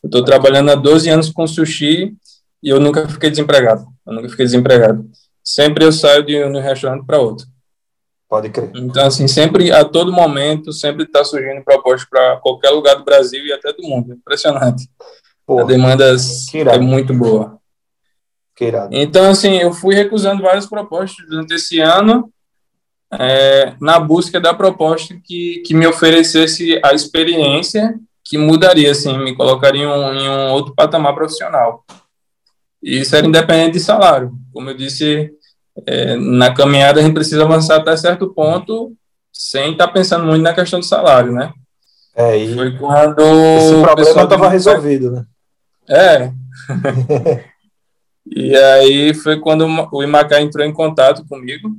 Speaker 3: Eu estou trabalhando há 12 anos com sushi e eu nunca fiquei desempregado, eu nunca fiquei desempregado. Sempre eu saio de um restaurante para outro.
Speaker 1: Pode crer.
Speaker 3: Então, assim, sempre, a todo momento, sempre está surgindo propostas para qualquer lugar do Brasil e até do mundo. Impressionante. Porra, a demanda é muito boa. Então, assim, eu fui recusando várias propostas durante esse ano, é, na busca da proposta que, que me oferecesse a experiência que mudaria, assim, me colocaria em um, em um outro patamar profissional. E isso era independente de salário. Como eu disse é, na caminhada a gente precisa avançar até certo ponto sem estar tá pensando muito na questão do salário, né?
Speaker 1: É, e
Speaker 3: foi quando
Speaker 1: esse problema estava resolvido, né?
Speaker 3: É. *laughs* e aí foi quando o Imacá entrou em contato comigo,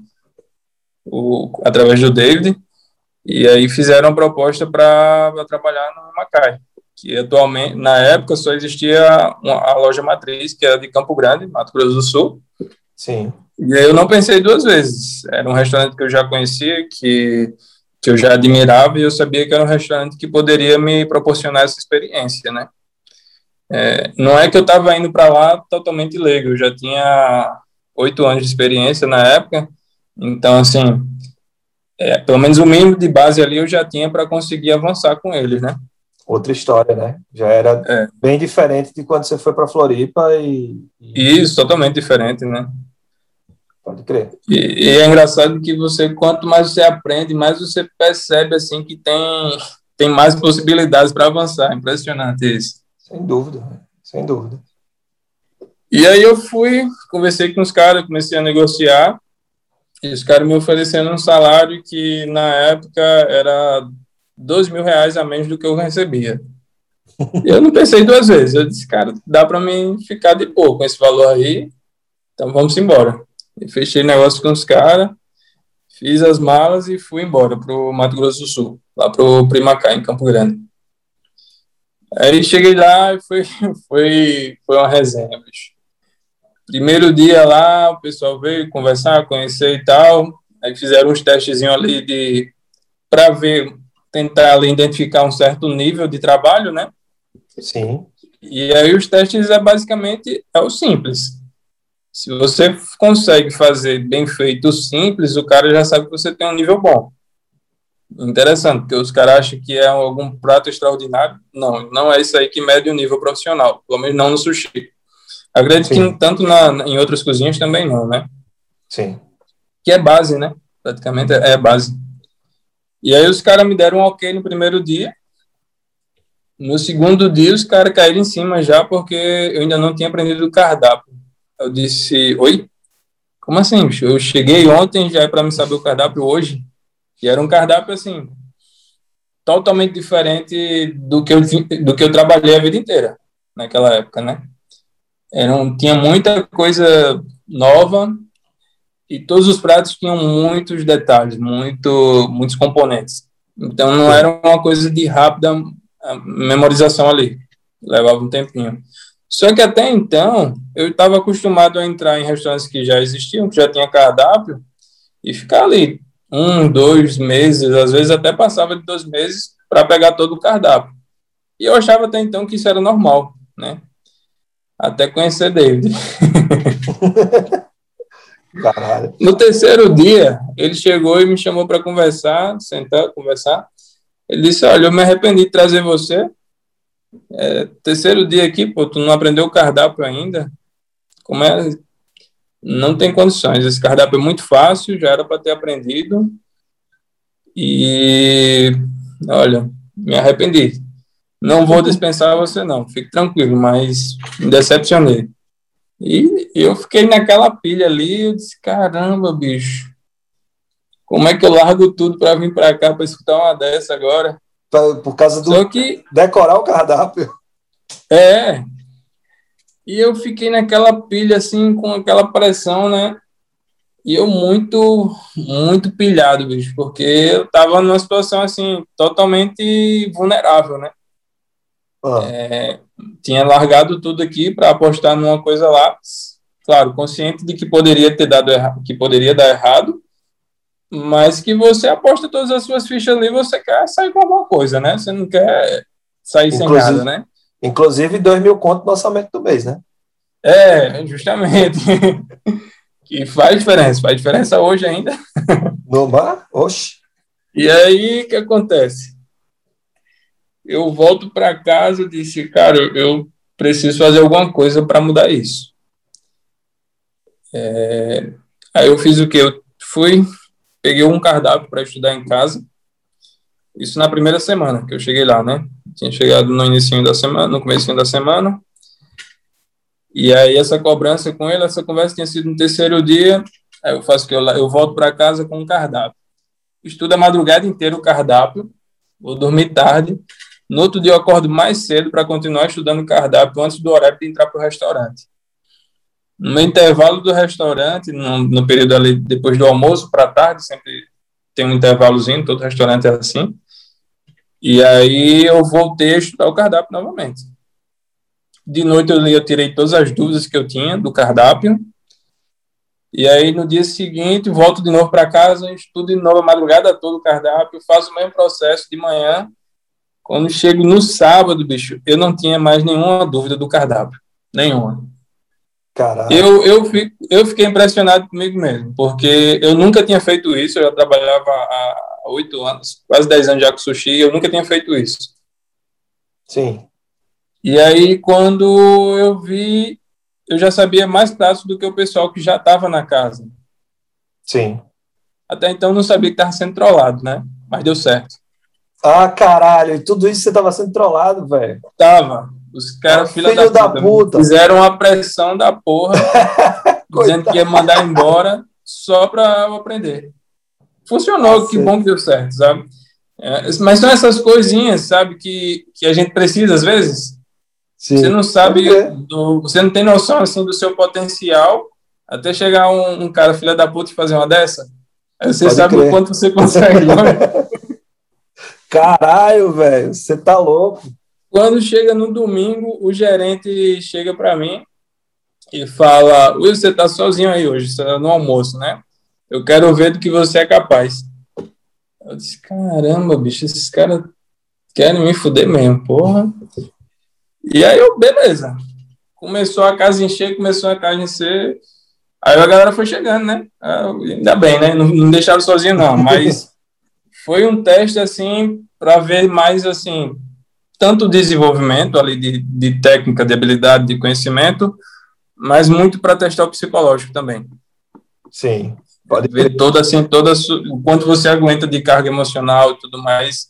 Speaker 3: o, através do David, e aí fizeram uma proposta para trabalhar no Imacai, que atualmente, na época, só existia uma, a loja matriz, que era de Campo Grande, Mato Grosso do Sul.
Speaker 1: Sim.
Speaker 3: E aí eu não pensei duas vezes. Era um restaurante que eu já conhecia, que, que eu já admirava, e eu sabia que era um restaurante que poderia me proporcionar essa experiência, né? É, não é que eu estava indo para lá totalmente leigo, eu já tinha oito anos de experiência na época, então, assim, é, pelo menos o mínimo de base ali eu já tinha para conseguir avançar com eles, né?
Speaker 1: Outra história, né? Já era é. bem diferente de quando você foi para Floripa e,
Speaker 3: e... Isso, totalmente diferente, né?
Speaker 1: Pode crer.
Speaker 3: E, e, é engraçado que você, quanto mais você aprende, mais você percebe assim que tem, tem mais possibilidades para avançar. Impressionante isso.
Speaker 1: Sem dúvida, sem dúvida.
Speaker 3: E aí eu fui, conversei com os caras, comecei a negociar, e os caras me oferecendo um salário que na época era dois mil reais a menos do que eu recebia. Eu não pensei duas vezes. Eu disse, cara, dá para mim ficar de pouco com esse valor aí, então vamos embora. E fechei negócio com os caras, fiz as malas e fui embora pro Mato Grosso do Sul, lá pro Primacá, em Campo Grande. Aí cheguei lá e foi, *laughs* foi, foi uma resenha, bicho. Primeiro dia lá, o pessoal veio conversar, conhecer e tal. Aí fizeram uns testezinhos ali de para ver, tentar ali identificar um certo nível de trabalho, né?
Speaker 1: Sim.
Speaker 3: E aí os testes é basicamente é o simples. Se você consegue fazer bem feito simples, o cara já sabe que você tem um nível bom. Interessante, porque os caras acham que é algum prato extraordinário. Não, não é isso aí que mede o nível profissional, pelo menos não no sushi. Acredito Sim. que tanto na, em outras cozinhas também não, né?
Speaker 1: Sim.
Speaker 3: Que é base, né? Praticamente é base. E aí os caras me deram um ok no primeiro dia. No segundo dia, os caras caíram em cima já, porque eu ainda não tinha aprendido o cardápio. Eu disse, oi? Como assim? Eu cheguei ontem já é para me saber o cardápio hoje. E era um cardápio, assim, totalmente diferente do que eu, do que eu trabalhei a vida inteira, naquela época, né? Era um, tinha muita coisa nova e todos os pratos tinham muitos detalhes, muito, muitos componentes. Então não era uma coisa de rápida memorização ali, levava um tempinho. Só que até então eu estava acostumado a entrar em restaurantes que já existiam, que já tinha cardápio, e ficar ali um, dois meses, às vezes até passava de dois meses para pegar todo o cardápio. E eu achava até então que isso era normal, né? Até conhecer David. *laughs*
Speaker 1: Caralho.
Speaker 3: No terceiro dia, ele chegou e me chamou para conversar, sentar, conversar. Ele disse: Olha, eu me arrependi de trazer você. É, terceiro dia aqui, pô, tu não aprendeu o cardápio ainda? Como é? Não tem condições. Esse cardápio é muito fácil, já era para ter aprendido. E olha, me arrependi. Não vou dispensar você, não, fique tranquilo, mas me decepcionei. E eu fiquei naquela pilha ali, eu disse: caramba, bicho, como é que eu largo tudo para vir para cá para escutar uma dessa agora?
Speaker 1: Por causa do.
Speaker 3: Só que,
Speaker 1: decorar o cardápio.
Speaker 3: É, e eu fiquei naquela pilha, assim, com aquela pressão, né? E eu muito, muito pilhado, bicho, porque eu tava numa situação, assim, totalmente vulnerável, né? Ah. É, tinha largado tudo aqui para apostar numa coisa lá, claro, consciente de que poderia ter dado errado, que poderia dar errado, mas que você aposta todas as suas fichas ali, você quer sair com alguma coisa, né? Você não quer sair Inclusive, sem nada, né?
Speaker 1: Inclusive, dois mil contos no orçamento do mês, né?
Speaker 3: É, justamente. *laughs* que faz diferença, faz diferença hoje ainda. *laughs*
Speaker 1: No bar? Oxe.
Speaker 3: E aí, o que acontece? Eu volto para casa e disse, cara, eu preciso fazer alguma coisa para mudar isso. É... Aí eu fiz o que? Eu fui, peguei um cardápio para estudar em casa. Isso na primeira semana que eu cheguei lá, né? Tinha chegado no início da semana, no começo da semana. E aí essa cobrança com ele, essa conversa tinha sido no terceiro dia. Aí eu faço que eu, eu volto para casa com um cardápio. Estudo a madrugada inteira o cardápio, vou dormir tarde. No outro dia eu acordo mais cedo para continuar estudando o cardápio antes do horário de entrar para o restaurante. No intervalo do restaurante, no, no período ali depois do almoço para tarde, sempre tem um intervalozinho, todo restaurante é assim. E aí eu voltei a estudar o cardápio novamente. De noite eu, eu tirei todas as dúvidas que eu tinha do cardápio. E aí no dia seguinte volto de novo para casa, estudo de novo a madrugada toda o cardápio, faço o mesmo processo de manhã. Quando chego no sábado, bicho, eu não tinha mais nenhuma dúvida do cardápio. Nenhuma.
Speaker 1: Caralho.
Speaker 3: Eu, eu, fico, eu fiquei impressionado comigo mesmo, porque eu nunca tinha feito isso, eu já trabalhava há oito anos, quase dez anos já com sushi, eu nunca tinha feito isso.
Speaker 1: Sim.
Speaker 3: E aí, quando eu vi, eu já sabia mais pratos do que o pessoal que já estava na casa.
Speaker 1: Sim.
Speaker 3: Até então não sabia que estava sendo trollado, né? Mas deu certo.
Speaker 1: Ah, caralho, e tudo isso você estava sendo trollado, velho?
Speaker 3: Tava. Os caras,
Speaker 1: ah, filho da, da puta,
Speaker 3: fizeram uma pressão da porra, *laughs* dizendo que ia mandar embora só para eu aprender. Funcionou, que bom que deu certo, sabe? É, mas são essas coisinhas, sabe, que, que a gente precisa às vezes Sim. Você não sabe, do, você não tem noção assim do seu potencial até chegar um, um cara filha da puta e fazer uma dessa. Aí você Pode sabe crer. o quanto você consegue. *laughs*
Speaker 1: Caralho, velho, você tá louco.
Speaker 3: Quando chega no domingo, o gerente chega para mim e fala: Will, você tá sozinho aí hoje, você tá no almoço, né? Eu quero ver do que você é capaz. Eu disse: caramba, bicho, esses caras querem me fuder mesmo, porra. E aí eu, beleza. Começou a casa encher, começou a casa encher. Aí a galera foi chegando, né? Ah, ainda bem, né? Não, não deixaram sozinho, não. Mas *laughs* foi um teste assim para ver mais assim tanto desenvolvimento ali de, de técnica, de habilidade, de conhecimento, mas muito para testar o psicológico também.
Speaker 1: Sim.
Speaker 3: Pode ver toda assim, toda o quanto você aguenta de carga emocional e tudo mais.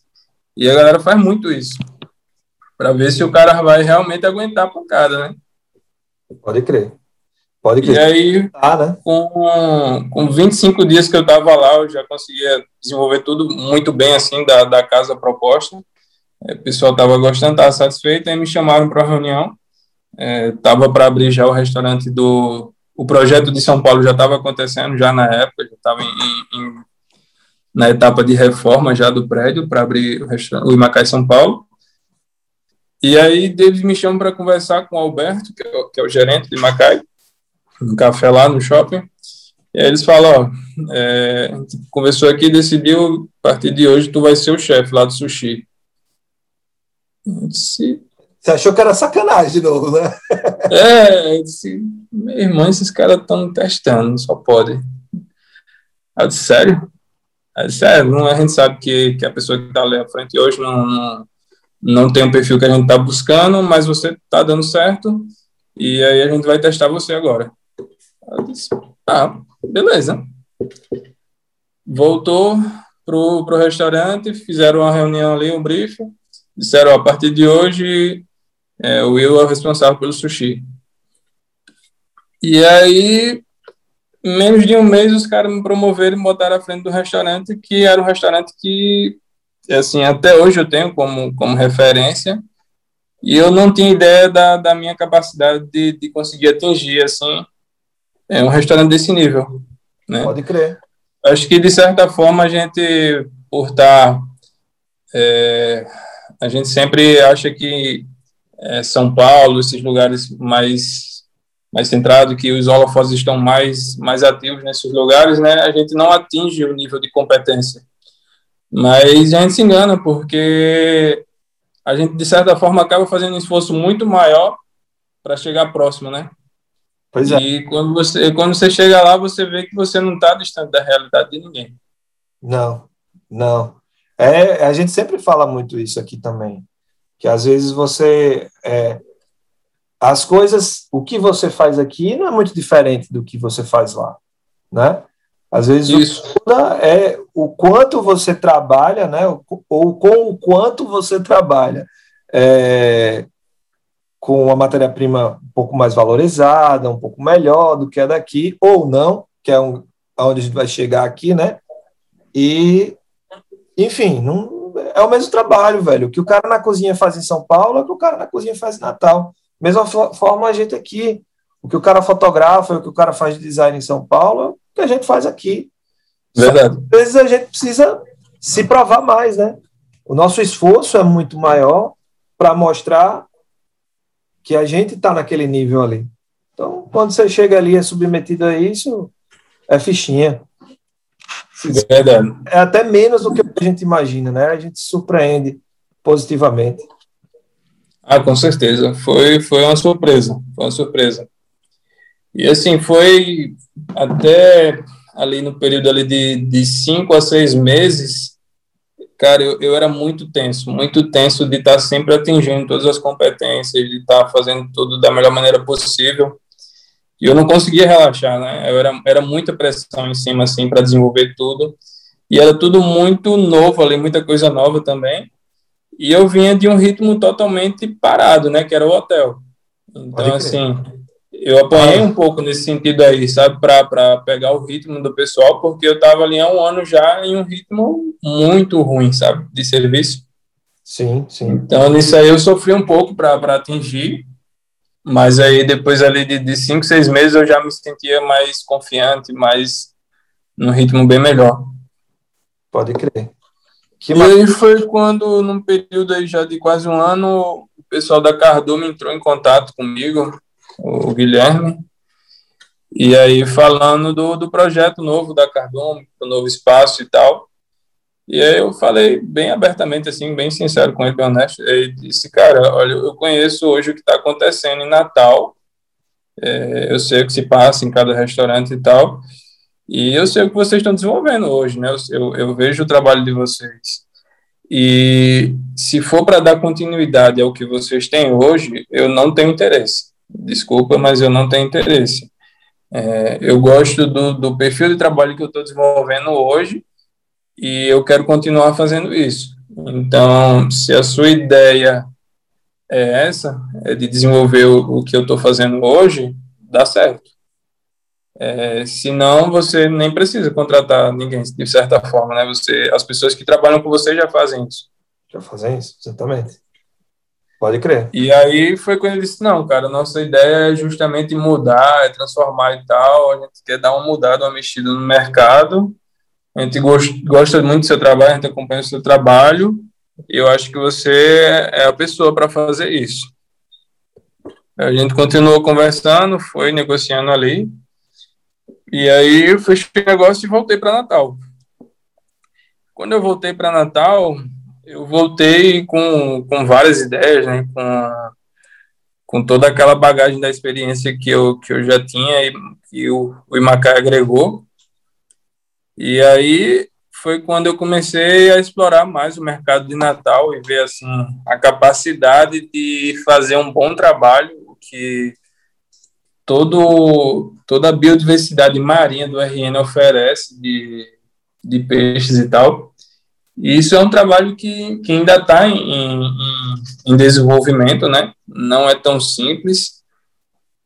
Speaker 3: E a galera faz muito isso. Para ver se o cara vai realmente aguentar a pancada, né?
Speaker 1: Pode crer. Pode crer.
Speaker 3: E aí, ah, né? com, com 25 dias que eu estava lá, eu já conseguia desenvolver tudo muito bem, assim, da, da casa proposta. É, o pessoal estava gostando, estava satisfeito, aí me chamaram para reunião. Estava é, para abrir já o restaurante do. O projeto de São Paulo já estava acontecendo, já na época, já estava na etapa de reforma já do prédio para abrir o, o Imacai São Paulo. E aí, David me chama para conversar com o Alberto, que é, que é o gerente de Imacai, no café lá no shopping. E aí eles falam, ó, é, a gente conversou aqui decidiu, a partir de hoje, tu vai ser o chefe lá do sushi.
Speaker 1: Disse, Você achou que era sacanagem de novo, né? *laughs*
Speaker 3: é, eu disse, meu irmão, esses caras estão testando, só pode. Eu disse, sério? Eu disse, é, não, a gente sabe que, que a pessoa que está ali à frente hoje não, não, não tem o perfil que a gente está buscando, mas você está dando certo, e aí a gente vai testar você agora. Eu disse, ah, beleza. Voltou pro, pro restaurante, fizeram uma reunião ali, um briefing, disseram, a partir de hoje, é, o Will é o responsável pelo sushi. E aí, menos de um mês, os caras me promoveram e botaram à frente do restaurante, que era um restaurante que, assim, até hoje eu tenho como, como referência, e eu não tinha ideia da, da minha capacidade de, de conseguir atingir, assim, é um restaurante desse nível. Né?
Speaker 1: Pode crer.
Speaker 3: Acho que, de certa forma, a gente, por estar... É, a gente sempre acha que é, São Paulo, esses lugares mais mais centrado, que os holofotes estão mais mais ativos nesses lugares, né? A gente não atinge o nível de competência. Mas a gente se engana porque a gente de certa forma acaba fazendo um esforço muito maior para chegar próximo, né? Pois é. E quando você quando você chega lá, você vê que você não está distante da realidade de ninguém.
Speaker 1: Não, não. É, a gente sempre fala muito isso aqui também, que às vezes você é, as coisas, o que você faz aqui não é muito diferente do que você faz lá, né? Às vezes isso. o é o quanto você trabalha, né? Ou com o quanto você trabalha é, com uma matéria-prima um pouco mais valorizada, um pouco melhor do que a daqui, ou não, que é um, onde a gente vai chegar aqui, né? E enfim, não, é o mesmo trabalho, velho. O que o cara na cozinha faz em São Paulo é o que o cara na cozinha faz em Natal. Mesma forma a gente aqui. O que o cara fotografa, o que o cara faz de design em São Paulo, é o que a gente faz aqui.
Speaker 3: Verdade.
Speaker 1: Às vezes a gente precisa se provar mais, né? O nosso esforço é muito maior para mostrar que a gente está naquele nível ali. Então, quando você chega ali e é submetido a isso, é fichinha.
Speaker 3: Verdade.
Speaker 1: É até menos do que a gente imagina, né? A gente se surpreende positivamente.
Speaker 3: Ah, com certeza. Foi, foi uma surpresa. Foi uma surpresa. E assim, foi até ali no período ali de, de cinco a seis meses, cara, eu, eu era muito tenso, muito tenso de estar sempre atingindo todas as competências, de estar fazendo tudo da melhor maneira possível. E eu não conseguia relaxar, né? Eu era, era muita pressão em cima, assim, para desenvolver tudo. E era tudo muito novo ali, muita coisa nova também. E eu vinha de um ritmo totalmente parado, né? Que era o hotel. Então, assim, eu apanhei um pouco nesse sentido aí, sabe? Para pegar o ritmo do pessoal, porque eu estava ali há um ano já em um ritmo muito ruim, sabe? De serviço.
Speaker 1: Sim, sim.
Speaker 3: Então, nisso aí eu sofri um pouco para atingir. Mas aí, depois ali de, de cinco, seis meses, eu já me sentia mais confiante, mais num ritmo bem melhor.
Speaker 1: Pode crer.
Speaker 3: Que e aí foi quando, num período aí já de quase um ano, o pessoal da Cardume entrou em contato comigo, o Guilherme, e aí falando do, do projeto novo da Cardume, do novo espaço e tal. E aí eu falei bem abertamente, assim, bem sincero com ele, bem honesto. Ele disse, cara, olha, eu conheço hoje o que está acontecendo em Natal, é, eu sei o que se passa em cada restaurante e tal, E eu sei o que vocês estão desenvolvendo hoje, né? Eu, eu vejo o trabalho de vocês. E se for para dar continuidade ao que vocês têm hoje, eu não tenho interesse. Desculpa, mas eu não tenho interesse. É, eu gosto do, do perfil de trabalho que eu estou desenvolvendo hoje e eu quero continuar fazendo isso. Então, se a sua ideia é essa, é de desenvolver o, o que eu estou fazendo hoje, dá certo. É, senão, você nem precisa contratar ninguém, de certa forma, né? Você, as pessoas que trabalham com você já fazem isso.
Speaker 1: Já fazem isso, exatamente. Pode crer.
Speaker 3: E aí foi quando ele disse, não, cara, nossa ideia é justamente mudar, é transformar e tal, a gente quer dar uma mudada, uma mexida no mercado, a gente gosta muito do seu trabalho, a gente acompanha o seu trabalho, e eu acho que você é a pessoa para fazer isso. A gente continuou conversando, foi negociando ali, e aí eu fechei o negócio e voltei para Natal. Quando eu voltei para Natal, eu voltei com, com várias ideias, né? Com, com toda aquela bagagem da experiência que eu, que eu já tinha e que o, o agregou. E aí foi quando eu comecei a explorar mais o mercado de Natal e ver assim a capacidade de fazer um bom trabalho que todo, toda a biodiversidade marinha do RN oferece de, de peixes e tal. E isso é um trabalho que, que ainda está em, em, em, desenvolvimento, né? Não é tão simples.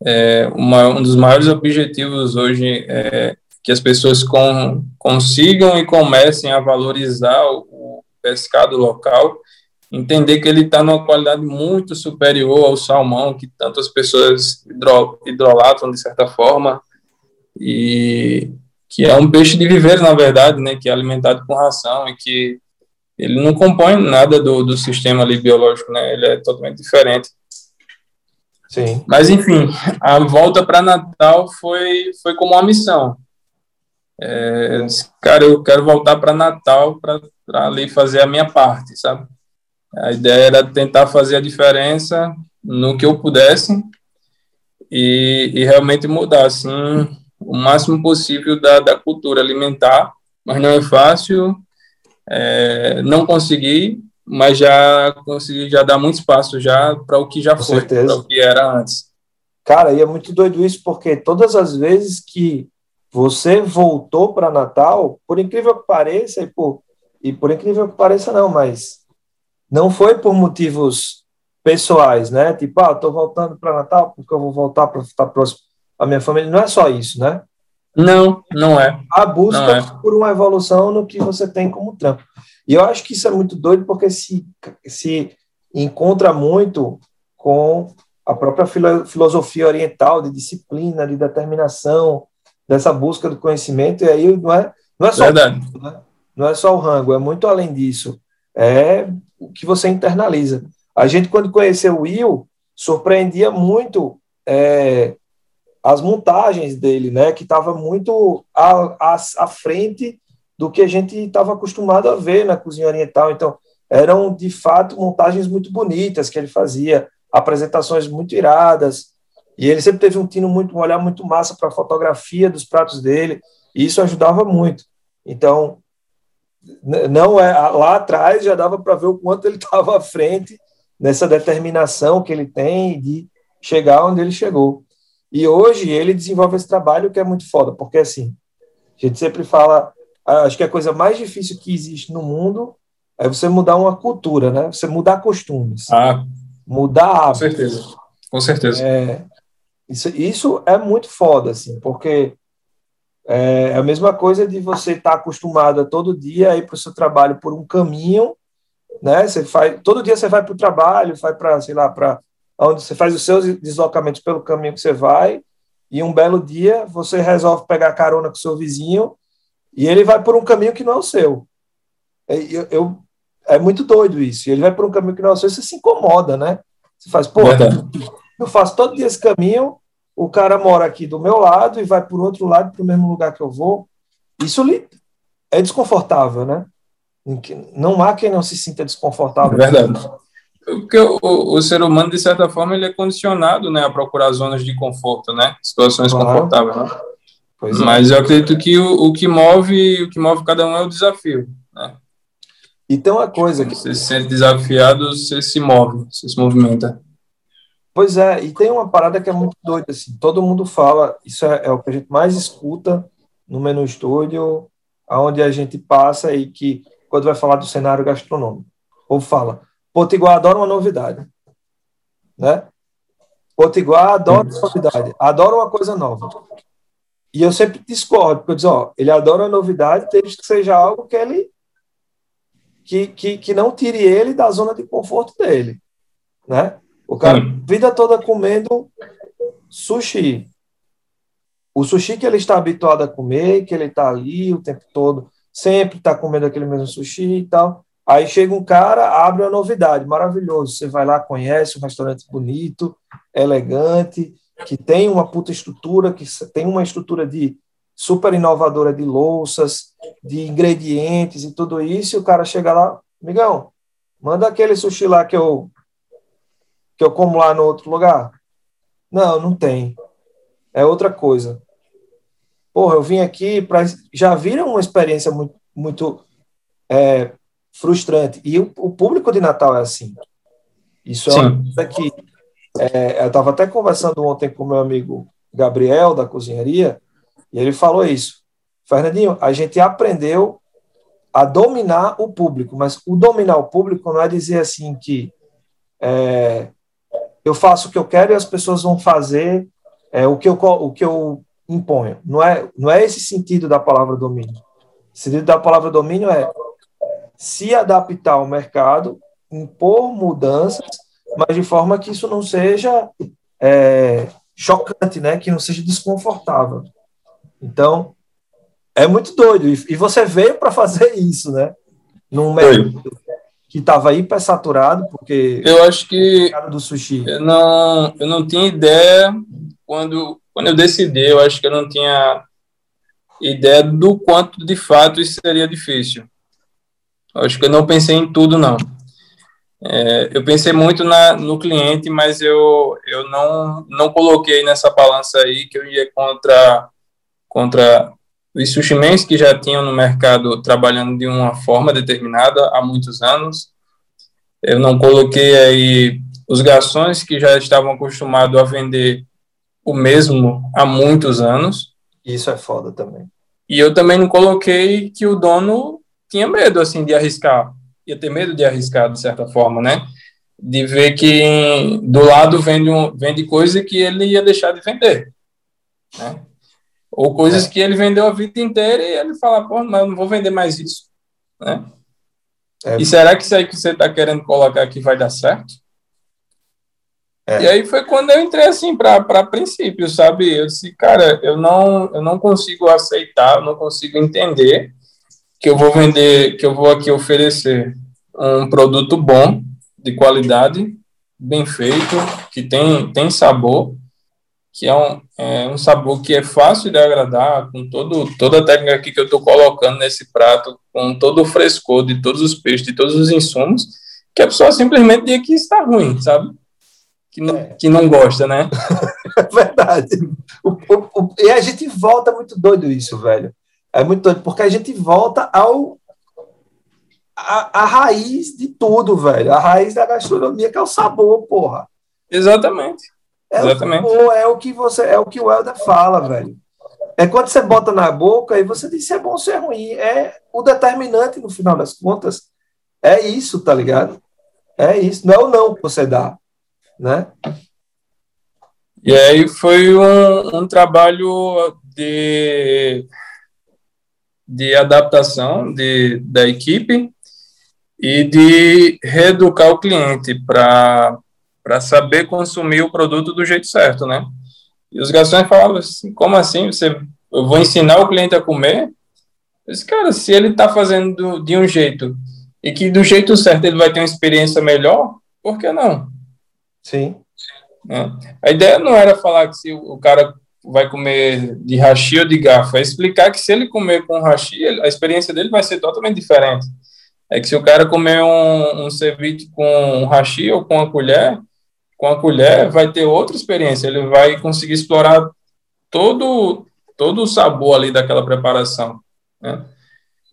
Speaker 3: É uma, um dos maiores objetivos hoje é que as pessoas com, consigam e comecem a valorizar o, o pescado local entender que ele está numa qualidade muito superior ao salmão, que tantas pessoas hidro, hidrolatam de certa forma, e que é um peixe de viver, na verdade, né, que é alimentado com ração e que ele não compõe nada do, do sistema ali biológico, né, ele é totalmente diferente. Sim. Mas, enfim, a volta para Natal foi, foi como uma missão. É, cara, eu quero voltar para Natal para ali fazer a minha parte, sabe? A ideia era tentar fazer a diferença no que eu pudesse e, e realmente mudar, assim, o máximo possível da, da cultura alimentar, mas não é fácil, é, não consegui, mas já consegui já dar muito espaço já para o que já Com foi, para o que era antes.
Speaker 1: Cara, e é muito doido isso, porque todas as vezes que você voltou para Natal, por incrível que pareça, e por, e por incrível que pareça não, mas não foi por motivos pessoais, né? Tipo, ah, estou voltando para Natal porque eu vou voltar para estar próximo à minha família. Não é só isso, né?
Speaker 3: Não, não é.
Speaker 1: A busca é. por uma evolução no que você tem como trampo. E eu acho que isso é muito doido porque se, se encontra muito com a própria filosofia oriental de disciplina, de determinação, dessa busca do conhecimento. E aí não é, não é só Verdade. O, né? não é só o rango, é muito além disso. É o que você internaliza. A gente, quando conheceu o Will, surpreendia muito é, as montagens dele, né, que estava muito à, à, à, frente do que a gente estava acostumado a ver na cozinha oriental. Então, eram, de fato, montagens muito bonitas que ele fazia, apresentações muito iradas, e ele sempre teve um tino muito, um olhar muito massa para a fotografia dos pratos dele, e isso ajudava muito. Então, não é lá atrás já dava para ver o quanto ele *laughs* estava à frente nessa determinação que ele tem de chegar onde ele chegou. E hoje ele desenvolve esse trabalho que é muito foda, porque assim, a gente sempre fala, acho que a coisa mais difícil que existe no mundo é você mudar uma cultura, né? Você mudar costumes.
Speaker 3: Ah,
Speaker 1: mudar hábitos.
Speaker 3: Com certeza. Com certeza.
Speaker 1: É, isso, isso é muito foda, assim, porque é, é a mesma coisa de você estar tá acostumado a todo dia ir para o seu trabalho por um caminho, né? Você faz, todo dia você vai para o trabalho, vai para, sei lá, para onde você faz os seus deslocamentos pelo caminho que você vai, e um belo dia você resolve pegar carona com seu vizinho e ele vai por um caminho que não é o seu. É, eu, eu é muito doido isso. Ele vai por um caminho que não é o seu, você se incomoda, né? Você faz, pô, eu faço todo dia esse caminho o cara mora aqui do meu lado e vai por outro lado, para o mesmo lugar que eu vou. Isso é desconfortável, né? Não há quem não se sinta desconfortável.
Speaker 3: É verdade. Porque o, o, ser humano, de certa forma, ele é condicionado né, a procurar zonas de conforto, né? Situações claro. confortáveis. Né? É. Mas eu acredito que o, o, que move o que move cada um é o desafio. Né?
Speaker 1: E tem uma coisa que.
Speaker 3: Você se sente desafiado, você se move, você se movimenta.
Speaker 1: Pois é, e tem uma parada que é muito doida, assim. Todo mundo fala, isso é, é o que a gente mais escuta no menu estúdio, aonde a gente passa e que, quando vai falar do cenário gastronômico, ou fala, Potiguar adora uma novidade. Né? Potiguar adora uma novidade, adora uma coisa nova. E eu sempre discordo, porque eu digo, ó, ele adora a novidade, desde que seja algo que ele que, que, que não tire ele da zona de conforto dele, né? O cara Sim. vida toda comendo sushi. O sushi que ele está habituado a comer, que ele está ali o tempo todo, sempre está comendo aquele mesmo sushi e tal. Aí chega um cara, abre uma novidade, maravilhoso. Você vai lá, conhece um restaurante bonito, elegante, que tem uma puta estrutura, que tem uma estrutura de super inovadora de louças, de ingredientes e tudo isso, e o cara chega lá, amigão, manda aquele sushi lá que eu que eu como lá no outro lugar. Não, não tem. É outra coisa. Porra, eu vim aqui para já viram uma experiência muito muito é, frustrante e o, o, público de Natal é assim. Isso é uma coisa que é, eu estava até conversando ontem com meu amigo Gabriel, da cozinharia, e ele falou isso. Fernandinho, a gente aprendeu a dominar o público, mas o dominar o público não é dizer assim que é, eu faço o que eu quero e as pessoas vão fazer é, o, que eu, o que eu imponho. Não é, não é esse sentido da palavra domínio. O sentido da palavra domínio é se adaptar ao mercado, impor mudanças mas de forma que isso não seja é, chocante, né? Que não seja desconfortável. Então, é muito doido. E, você veio para fazer isso, né? Num mercado que estava hiper saturado, porque
Speaker 3: eu acho que do sushi. Eu não, eu não tinha ideia quando quando eu decidi. Eu acho que eu não tinha ideia do quanto de fato isso seria difícil. Eu acho que eu não pensei em tudo não. É, eu pensei muito na, no cliente, mas eu, eu não, não coloquei nessa balança aí que eu ia contra, contra os sushimens que já tinham no mercado trabalhando de uma forma determinada há muitos anos. Eu não coloquei aí os garçons que já estavam acostumados a vender o mesmo há muitos anos.
Speaker 1: Isso é foda também.
Speaker 3: E eu também não coloquei que o dono tinha medo assim de arriscar ia ter medo de arriscar, de certa forma, né? De ver que do lado vende, um, vende coisa que ele ia deixar de vender, né? Ou coisas é. que ele vendeu a vida inteira e ele fala, pô, mas eu não vou vender mais isso, né? É. E será que isso aí que você está querendo colocar aqui vai dar certo? É. E aí foi quando eu entrei assim para princípio, sabe? Eu disse, cara, eu não, eu não consigo aceitar, eu não consigo entender que eu vou vender, que eu vou aqui oferecer um produto bom, de qualidade, bem feito, que tem, tem sabor, que é um, é um sabor que é fácil de agradar, com todo, toda a técnica aqui que eu estou colocando nesse prato, com todo o frescor de todos os peixes, de todos os insumos, que a pessoa simplesmente diz que está ruim, sabe? Que não, é. que não gosta, né? *laughs*
Speaker 1: é verdade. O, o, o, e a gente volta muito doido isso, velho. É muito doido, porque a gente volta ao a, a, raiz de tudo, velho. A raiz da gastronomia, que é o sabor, porra.
Speaker 3: Exatamente.
Speaker 1: É
Speaker 3: Exatamente.
Speaker 1: O é o que você, é o que o Helder fala, velho. É quando você bota na boca e você diz se é bom ou se é ruim. É o determinante, no final das contas. É isso, tá ligado? É isso. Não é o não que você dá, né?
Speaker 3: E aí foi um, um trabalho de de adaptação de, da equipe e de reeducar o cliente para saber consumir o produto do jeito certo, né? E os garçons falavam assim, como assim? Você, eu vou ensinar o cliente a comer? Eu disse, cara, se ele está fazendo de um jeito e que do jeito certo ele vai ter uma experiência melhor, por que não?
Speaker 1: Sim.
Speaker 3: É. A ideia não era falar que se o cara vai comer de hashi ou de garfo. É explicar que se ele comer com hashi, a experiência dele vai ser totalmente diferente. É que se o cara comer um, um ceviche com um ou com a colher, com a colher vai ter outra experiência. Ele vai conseguir explorar todo todo o sabor ali daquela preparação, né?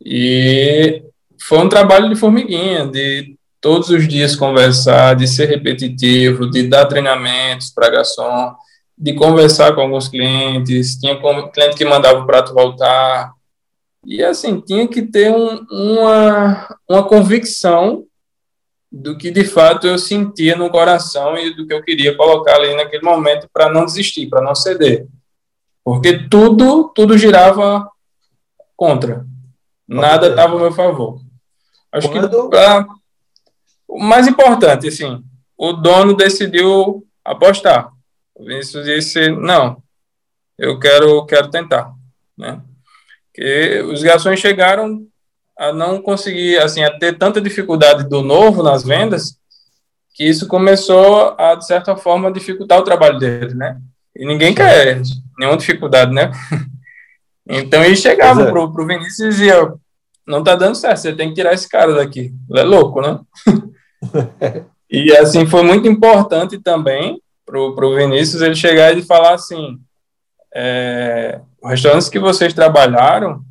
Speaker 3: E foi um trabalho de formiguinha, de todos os dias conversar, de ser repetitivo, de dar treinamentos para garçom, de conversar com alguns clientes, tinha cliente que mandava o prato voltar, e assim, tinha que ter um, uma, uma convicção do que de fato eu sentia no coração e do que eu queria colocar ali naquele momento para não desistir, para não ceder. Porque tudo, tudo girava contra. Nada estava a meu favor. Acho Quando... que pra, o mais importante, assim, o dono decidiu apostar. O Vinícius disse, não, eu quero, quero tentar, né? Que os garçons chegaram a não conseguir, assim, a ter tanta dificuldade do novo nas vendas, que isso começou a, de certa forma, dificultar o trabalho dele, né? E ninguém quer nenhuma dificuldade, né? *laughs* então eles chegavam é. pro, pro Vinícius e diziam, não tá dando certo, você tem que tirar esse cara daqui. Ele é louco, né? *laughs* e assim, foi muito importante também pro, pro Vinícius ele chegar e falar assim, é, os restaurantes que vocês trabalharam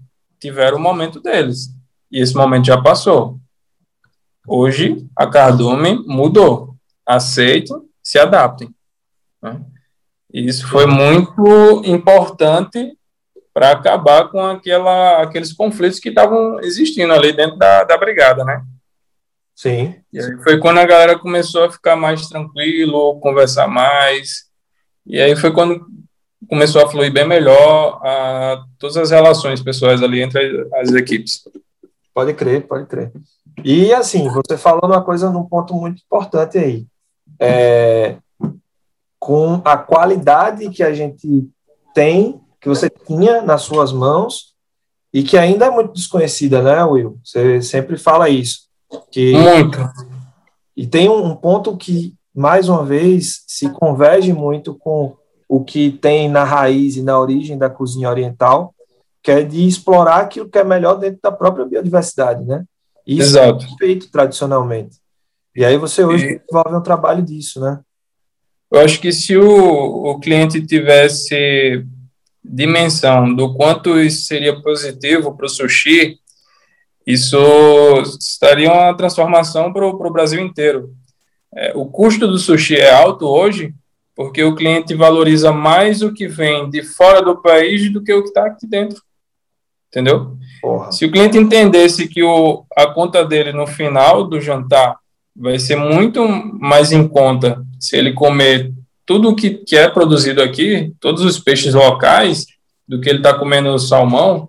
Speaker 3: tiveram o momento deles e esse momento já passou. Hoje, a Cardume mudou. Aceitem, se adaptem. Né? Isso foi muito importante para acabar com aquela, aqueles conflitos que estavam existindo ali dentro da, da brigada, né?
Speaker 1: Sim.
Speaker 3: E aí foi quando a galera começou a ficar mais tranquilo, conversar mais. E aí foi quando começou a fluir bem melhor a, todas as relações pessoais ali entre as, as equipes.
Speaker 1: Pode crer, pode crer. E assim, você falou uma coisa num ponto muito importante aí. É, com a qualidade que a gente tem, que você tinha nas suas mãos, e que ainda é muito desconhecida, né, Will? Você sempre fala isso. Que,
Speaker 3: muito.
Speaker 1: E tem um ponto que, mais uma vez, se converge muito com o que tem na raiz e na origem da cozinha oriental, que é de explorar aquilo que é melhor dentro da própria biodiversidade, né? Isso Exato. é feito tradicionalmente. E aí você hoje e... desenvolve um trabalho disso, né?
Speaker 3: Eu acho que se o, o cliente tivesse dimensão do quanto isso seria positivo para o sushi, isso estaria uma transformação para o Brasil inteiro. É, o custo do sushi é alto hoje, porque o cliente valoriza mais o que vem de fora do país do que o que está aqui dentro entendeu? Porra. Se o cliente entendesse que o, a conta dele no final do jantar vai ser muito mais em conta se ele comer tudo que, que é produzido aqui, todos os peixes locais, do que ele está comendo salmão,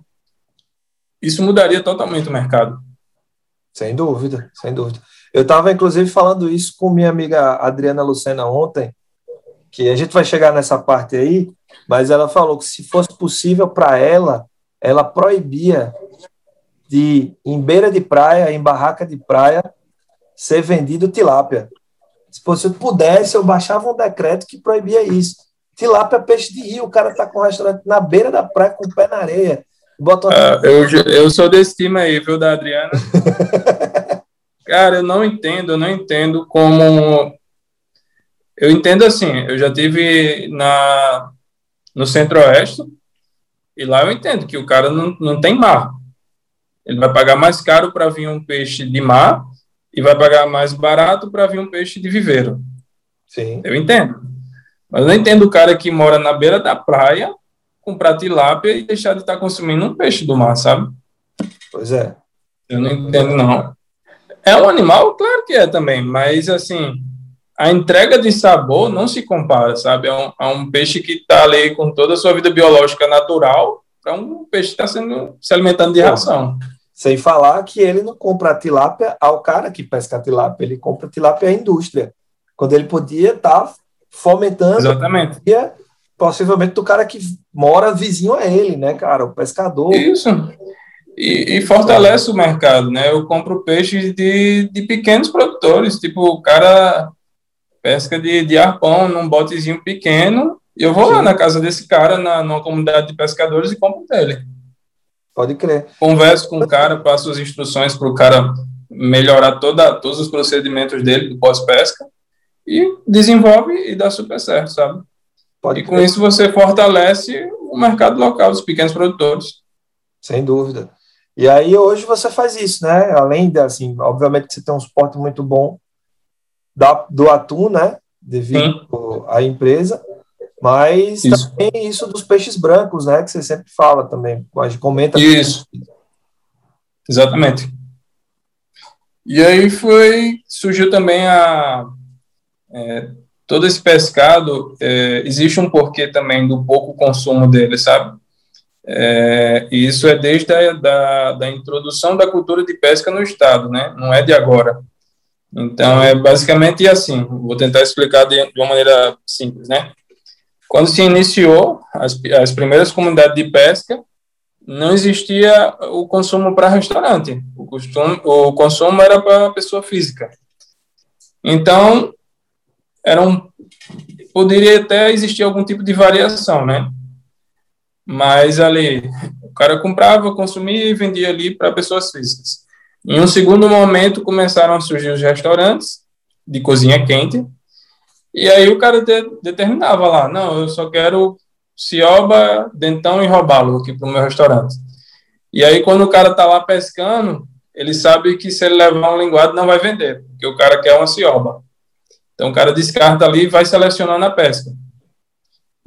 Speaker 3: isso mudaria totalmente o mercado.
Speaker 1: Sem dúvida, sem dúvida. Eu estava, inclusive, falando isso com minha amiga Adriana Lucena ontem, que a gente vai chegar nessa parte aí, mas ela falou que se fosse possível para ela, ela proibia de, em beira de praia, em barraca de praia, ser vendido tilápia. Se você pudesse, eu baixava um decreto que proibia isso. Tilápia é peixe de rio, o cara está com um restaurante na beira da praia com o pé na areia.
Speaker 3: Bota uma... ah, eu, eu sou desse time aí, viu, da Adriana? *laughs* cara, eu não entendo, eu não entendo como. Eu entendo assim, eu já tive na, no Centro-Oeste, e lá eu entendo que o cara não, não tem mar. Ele vai pagar mais caro para vir um peixe de mar e vai pagar mais barato para vir um peixe de viveiro.
Speaker 1: Sim.
Speaker 3: Eu entendo. Mas eu não entendo o cara que mora na beira da praia comprar tilápia e deixar de estar tá consumindo um peixe do mar, sabe?
Speaker 1: Pois é.
Speaker 3: Eu não entendo, não. É um animal? Claro que é também, mas assim, a entrega de sabor não se compara, sabe? É um, é um peixe que está ali com toda a sua vida biológica natural, é um peixe que está sendo se alimentando de ração.
Speaker 1: Sem falar que ele não compra a tilápia ao cara que pesca a tilápia, ele compra a tilápia à indústria. Quando ele podia estar tá fomentando
Speaker 3: Exatamente.
Speaker 1: possivelmente do cara que mora vizinho a ele, né, cara? O pescador.
Speaker 3: Isso. E, e, fortalece o mercado, né? Eu compro peixes de, de pequenos produtores, tipo, o cara pesca de, de arpão num botezinho pequeno. E eu vou Sim. lá na casa desse cara, na, numa comunidade de pescadores, e compro dele.
Speaker 1: Pode crer.
Speaker 3: Converso com o cara, passo as instruções para o cara melhorar toda, todos os procedimentos dele do pós-pesca e desenvolve e dá super certo, sabe? Pode e com isso você fortalece o mercado local dos pequenos produtores.
Speaker 1: Sem dúvida. E aí hoje você faz isso, né? Além de, assim, obviamente que você tem um suporte muito bom da, do atum, né? Devido à empresa, mas isso. também isso dos peixes brancos, né? Que você sempre fala também, gente comenta.
Speaker 3: Isso. Exatamente. E aí foi, surgiu também a, é, todo esse pescado, é, existe um porquê também do pouco consumo dele, sabe? É, e isso é desde a da, da introdução da cultura de pesca no estado, né? Não é de agora. Então, é basicamente assim, vou tentar explicar de, de uma maneira simples, né? Quando se iniciou as, as primeiras comunidades de pesca, não existia o consumo para restaurante, o, costume, o consumo era para pessoa física. Então, era um, poderia até existir algum tipo de variação, né? Mas ali, o cara comprava, consumia e vendia ali para pessoas físicas. Em um segundo momento, começaram a surgir os restaurantes de cozinha quente, e aí o cara de, determinava lá, não, eu só quero cioba, dentão e robalo aqui para o meu restaurante. E aí, quando o cara está lá pescando, ele sabe que se ele levar um linguado não vai vender, porque o cara quer uma cioba. Então o cara descarta ali e vai selecionando a pesca.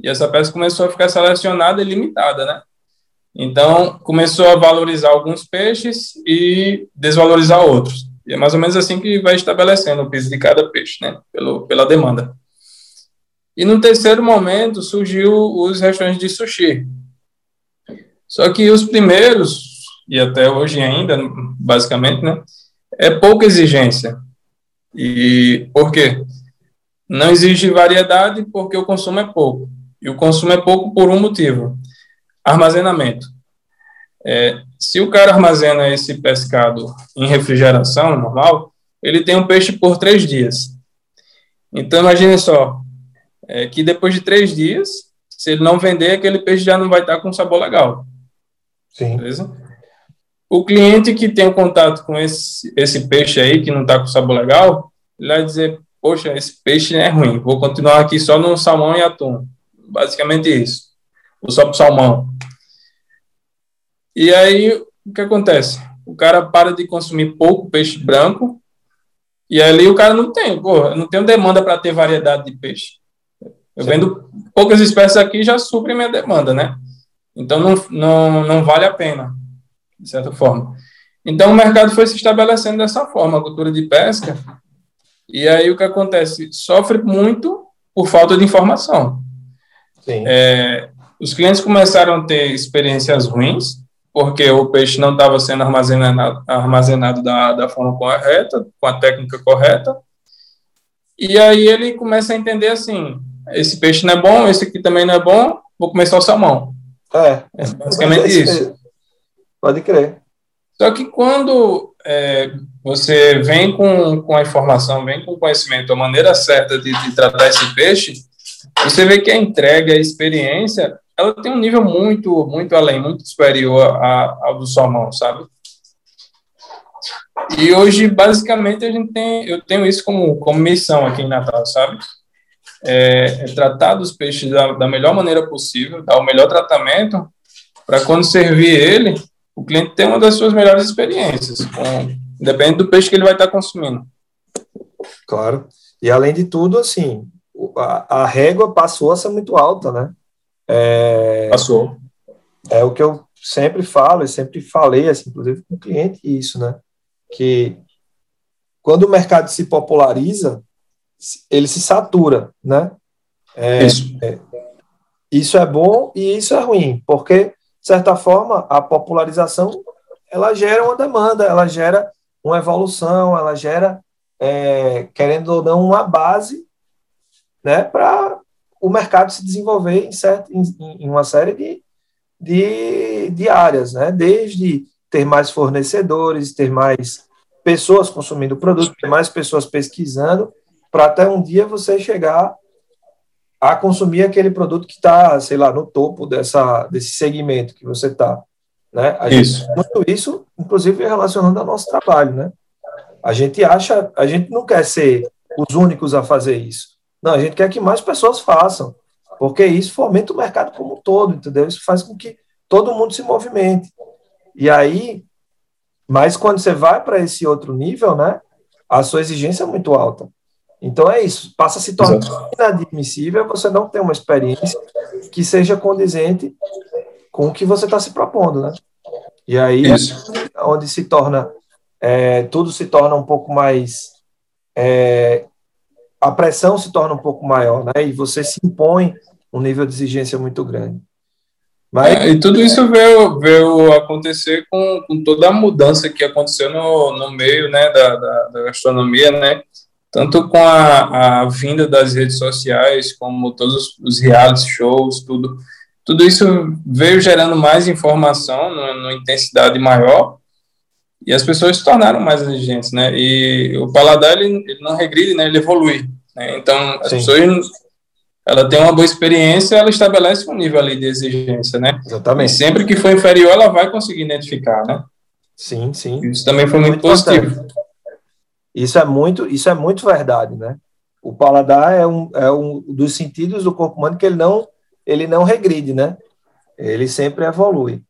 Speaker 3: E essa pesca começou a ficar selecionada e limitada, né? Então começou a valorizar alguns peixes e desvalorizar outros. E é mais ou menos assim que vai estabelecendo o piso de cada peixe, né? Pelo, pela demanda. E no terceiro momento surgiu os restaurantes de sushi. Só que os primeiros, e até hoje ainda, basicamente, né? É pouca exigência. E por quê? Não existe variedade porque o consumo é pouco. E o consumo é pouco por um motivo: armazenamento. É, se o cara armazena esse pescado em refrigeração normal, ele tem um peixe por três dias. Então, imagine só, é, que depois de três dias, se ele não vender, aquele peixe já não vai estar com sabor legal.
Speaker 1: Sim. Beleza?
Speaker 3: O cliente que tem um contato com esse, esse peixe aí, que não está com sabor legal, ele vai dizer, poxa, esse peixe é ruim, vou continuar aqui só no salmão e atum. Basicamente isso. Ou só para salmão. E aí, o que acontece? O cara para de consumir pouco peixe branco e ali o cara não tem, porra, não tem demanda para ter variedade de peixe. Eu Sim. vendo poucas espécies aqui já supre minha demanda, né? Então não, não, não vale a pena, de certa forma. Então o mercado foi se estabelecendo dessa forma, a cultura de pesca e aí o que acontece? Sofre muito por falta de informação. É, os clientes começaram a ter experiências ruins, porque o peixe não estava sendo armazenado, armazenado da, da forma correta, com a técnica correta. E aí ele começa a entender assim: esse peixe não é bom, esse aqui também não é bom, vou começar o salmão.
Speaker 1: É, é basicamente é isso. Pode crer.
Speaker 3: Só que quando é, você vem com, com a informação, vem com o conhecimento, a maneira certa de, de tratar esse peixe, você vê que a entrega, a experiência, ela tem um nível muito, muito além, muito superior ao do salmão, sabe? E hoje, basicamente, a gente tem, eu tenho isso como, como missão aqui em Natal, sabe? É, é tratar dos peixes da, da melhor maneira possível, dar o melhor tratamento, para quando servir ele, o cliente tem uma das suas melhores experiências, com, depende do peixe que ele vai estar consumindo.
Speaker 1: Claro. E além de tudo, assim, a, a régua passou a ser muito alta, né?
Speaker 3: É, passou.
Speaker 1: É o que eu sempre falo, e sempre falei, assim, inclusive com o cliente, isso, né? Que quando o mercado se populariza, ele se satura, né? É, isso. É, isso é bom e isso é ruim, porque certa forma, a popularização ela gera uma demanda, ela gera uma evolução, ela gera, é, querendo ou não, uma base né, para o mercado se desenvolver em, certo, em, em uma série de, de, de, áreas, né, desde ter mais fornecedores, ter mais pessoas consumindo o produto, ter mais pessoas pesquisando, para até um dia você chegar a consumir aquele produto que está, sei lá, no topo dessa, desse segmento que você está. Né? A isso. Gente, muito isso, inclusive, relacionando ao nosso trabalho. Né? A gente acha, a gente não quer ser os únicos a fazer isso. Não, a gente quer que mais pessoas façam. porque isso fomenta o mercado como um todo, entendeu? Isso faz com que todo mundo se movimente. E aí, mas quando você vai para esse outro nível, né, a sua exigência é muito alta. Então é isso, passa a se tornar Exato. inadmissível você não ter uma experiência que seja condizente com o que você está se propondo, né? E aí, isso. onde se torna, é, tudo se torna um pouco mais, é, a pressão se torna um pouco maior, né? E você se impõe um nível de exigência muito grande.
Speaker 3: Mas... É, e tudo isso veio, veio acontecer com, com toda a mudança que aconteceu no, no meio né, da, da, da gastronomia, né? Tanto com a, a, vinda das redes sociais, como todos os, reality shows, tudo. Tudo isso veio gerando mais informação, numa intensidade maior, e as pessoas se tornaram mais exigentes, né? E o paladar, ele, ele não regride, né? Ele evolui. Né? Então, as Sim. pessoas ela tem uma boa experiência, ela estabelece um nível ali de exigência, né?
Speaker 1: Exatamente.
Speaker 3: E sempre que for inferior, ela vai conseguir identificar, né?
Speaker 1: Sim, sim.
Speaker 3: Isso também foi muito, muito positivo.
Speaker 1: Isso é muito, isso é muito verdade, né? O paladar é um, é um dos sentidos do corpo humano que ele não, ele não regride, né? Ele sempre evolui.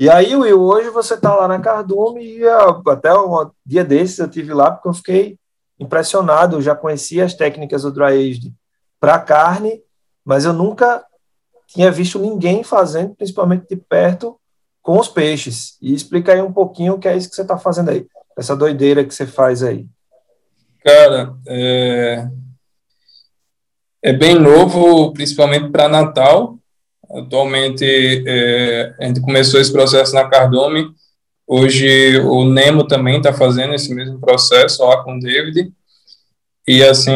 Speaker 1: E aí, Will, hoje você está lá na Cardume e até um dia desses eu tive lá porque eu fiquei impressionado, eu já conhecia as técnicas do dry aged para carne, mas eu nunca tinha visto ninguém fazendo, principalmente de perto, com os peixes. E explica aí um pouquinho o que é isso que você está fazendo aí, essa doideira que você faz aí.
Speaker 3: Cara, é, é bem novo, principalmente para Natal. Atualmente, é, a gente começou esse processo na Cardome. Hoje, o Nemo também está fazendo esse mesmo processo lá com o David. E, assim,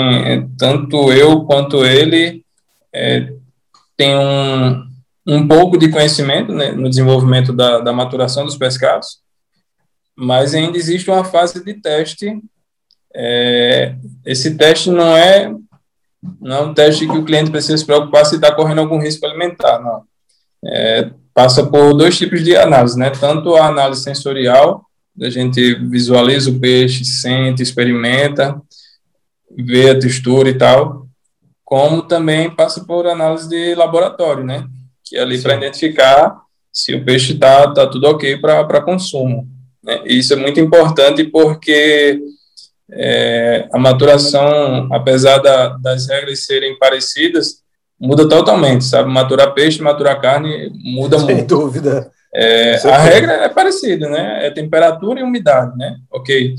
Speaker 3: tanto eu quanto ele é, tem um, um pouco de conhecimento né, no desenvolvimento da, da maturação dos pescados, mas ainda existe uma fase de teste. É, esse teste não é, não é um teste que o cliente precisa se preocupar se está correndo algum risco alimentar, não. É, passa por dois tipos de análise, né? Tanto a análise sensorial, a gente visualiza o peixe, sente, experimenta, ver a textura e tal, como também passa por análise de laboratório, né? Que é ali para identificar se o peixe está tá tudo ok para consumo. Né? Isso é muito importante porque é, a maturação, apesar da, das regras serem parecidas, muda totalmente, sabe? Maturar peixe, maturar carne muda
Speaker 1: Sem
Speaker 3: muito.
Speaker 1: Sem dúvida.
Speaker 3: É, a regra é parecida, né? É temperatura e umidade, né? Ok.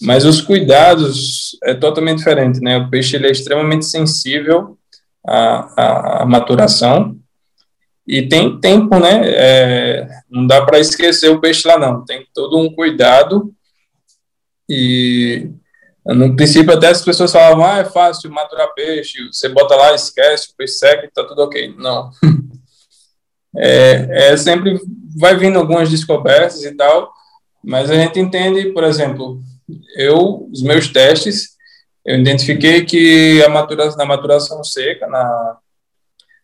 Speaker 3: Mas os cuidados é totalmente diferente, né? O peixe ele é extremamente sensível à, à, à maturação e tem tempo, né? É, não dá para esquecer o peixe lá, não. Tem todo um cuidado e no princípio até as pessoas falavam, ah, é fácil maturar peixe, você bota lá, esquece, o peixe seca tá tudo ok. Não. *laughs* É, é sempre vai vindo algumas descobertas e tal, mas a gente entende, por exemplo, eu, os meus testes, eu identifiquei que a maturação, na maturação seca, na,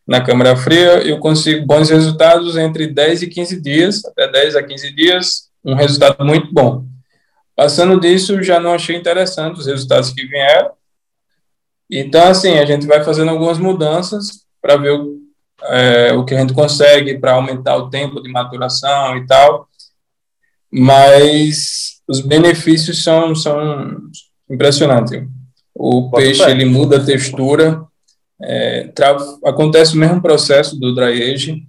Speaker 3: na câmara fria, eu consigo bons resultados entre 10 e 15 dias, até 10 a 15 dias, um resultado muito bom. Passando disso, já não achei interessante os resultados que vieram. Então, assim, a gente vai fazendo algumas mudanças para ver o, é, o que a gente consegue para aumentar o tempo de maturação e tal. Mas os benefícios são, são impressionantes. O peixe ele muda a textura, é, acontece o mesmo processo do dry age,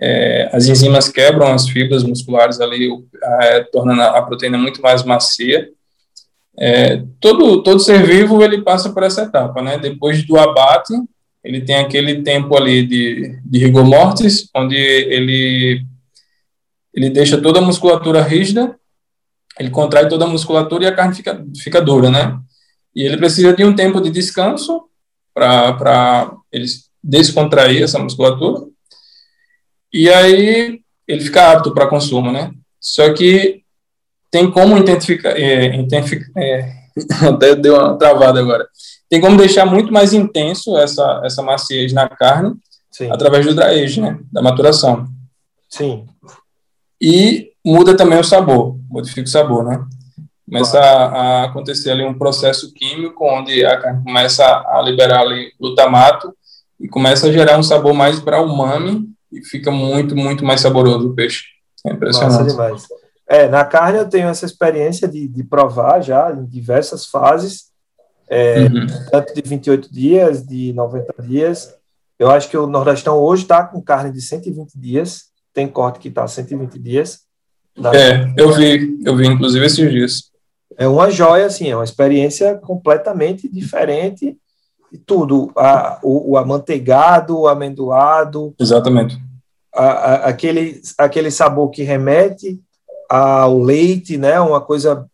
Speaker 3: é, as enzimas quebram as fibras musculares ali, é, tornando a proteína muito mais macia. É, todo, todo ser vivo ele passa por essa etapa, né? Depois do abate, ele tem aquele tempo ali de, de rigor mortis, onde ele, ele deixa toda a musculatura rígida ele contrai toda a musculatura e a carne fica, fica dura, né? E ele precisa de um tempo de descanso para ele descontrair essa musculatura. E aí ele fica apto para consumo, né? Só que tem como identificar, é, é, *laughs* até deu uma travada agora. Tem como deixar muito mais intenso essa, essa maciez na carne Sim. através do dry age, né? Da maturação.
Speaker 1: Sim.
Speaker 3: E muda também o sabor, modifica o sabor, né? Começa a, a, acontecer ali um processo químico onde a carne começa a liberar ali glutamato e começa a gerar um sabor mais para umami e fica muito, muito mais saboroso o peixe. É impressionante. Massa demais.
Speaker 1: É, na carne eu tenho essa experiência de, de provar já em diversas fases, é, uhum. tanto de 28 dias, de 90 dias. Eu acho que o Nordestão hoje está com carne de 120 dias, tem corte que está 120 dias.
Speaker 3: É, eu vi, eu vi inclusive esses dias.
Speaker 1: É uma joia, assim, é uma experiência completamente diferente tudo. A, o, o amanteigado, o amendoado.
Speaker 3: Exatamente.
Speaker 1: A, a, aquele, aquele sabor que remete ao leite, né? Uma coisa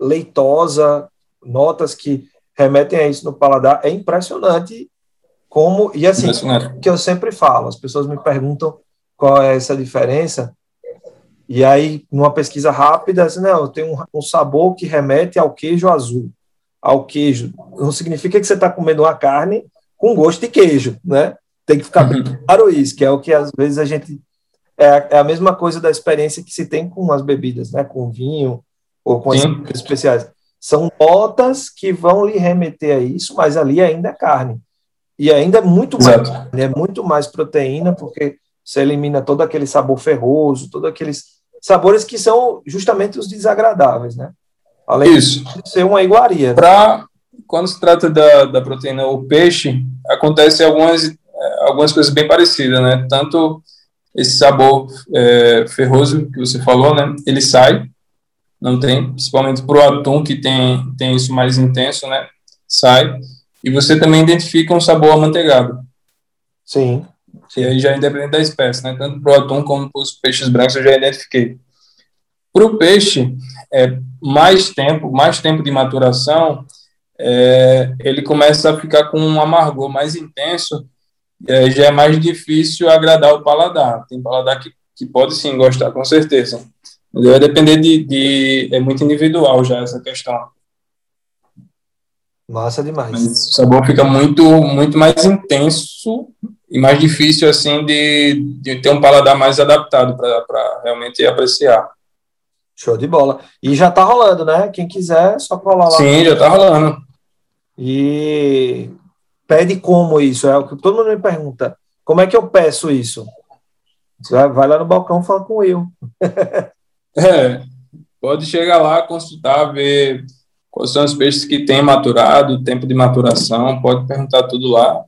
Speaker 1: leitosa, notas que remetem a isso no paladar. É impressionante como e assim que eu sempre falo. As pessoas me perguntam qual é essa diferença. E aí, numa pesquisa rápida, assim, não, eu tenho um, um sabor que remete ao queijo azul, ao queijo. Não significa que você está comendo uma carne com gosto de queijo, né? Tem que ficar bem uhum. claro isso, que é o que às vezes a gente é, é a mesma coisa da experiência que se tem com as bebidas, né? Com vinho ou com as especiais. São notas que vão lhe remeter a isso, mas ali ainda é carne. E ainda é muito mais, é muito mais proteína, porque você elimina todo aquele sabor ferroso, todos aqueles sabores que são justamente os desagradáveis, né? Além Isso. de ser uma iguaria.
Speaker 3: Pra, quando se trata da, da proteína o peixe, acontece algumas, é, algumas coisas bem parecidas, né? Tanto esse sabor é, ferroso que você falou, né? Ele sai, não tem, principalmente para o atum que tem, tem isso mais intenso, né? Sai. E você também identifica um sabor amanteigado.
Speaker 1: Sim.
Speaker 3: E aí já independente da espécie, né? Tanto para o atum como para os peixes brancos eu já identifiquei. Para o peixe, é, mais tempo, mais tempo de maturação, é, ele começa a ficar com um amargor mais intenso é, já é mais difícil agradar o paladar. Tem paladar que, que pode sim gostar, com certeza. Mas vai depender de, de, É muito individual já essa questão.
Speaker 1: Massa demais.
Speaker 3: Mas o sabor fica muito, muito mais intenso e mais difícil, assim, de, de ter um paladar mais adaptado para realmente apreciar.
Speaker 1: Show de bola. E já tá rolando, né? Quem quiser, só colar lá.
Speaker 3: Sim, já tá rolando.
Speaker 1: E pede como isso? É o que todo mundo me pergunta. Como é que eu peço isso? Você vai lá no balcão e fala com o Will. *laughs*
Speaker 3: é, pode chegar lá, consultar, ver quais são os peixes que têm maturado, tempo de maturação, pode perguntar tudo lá.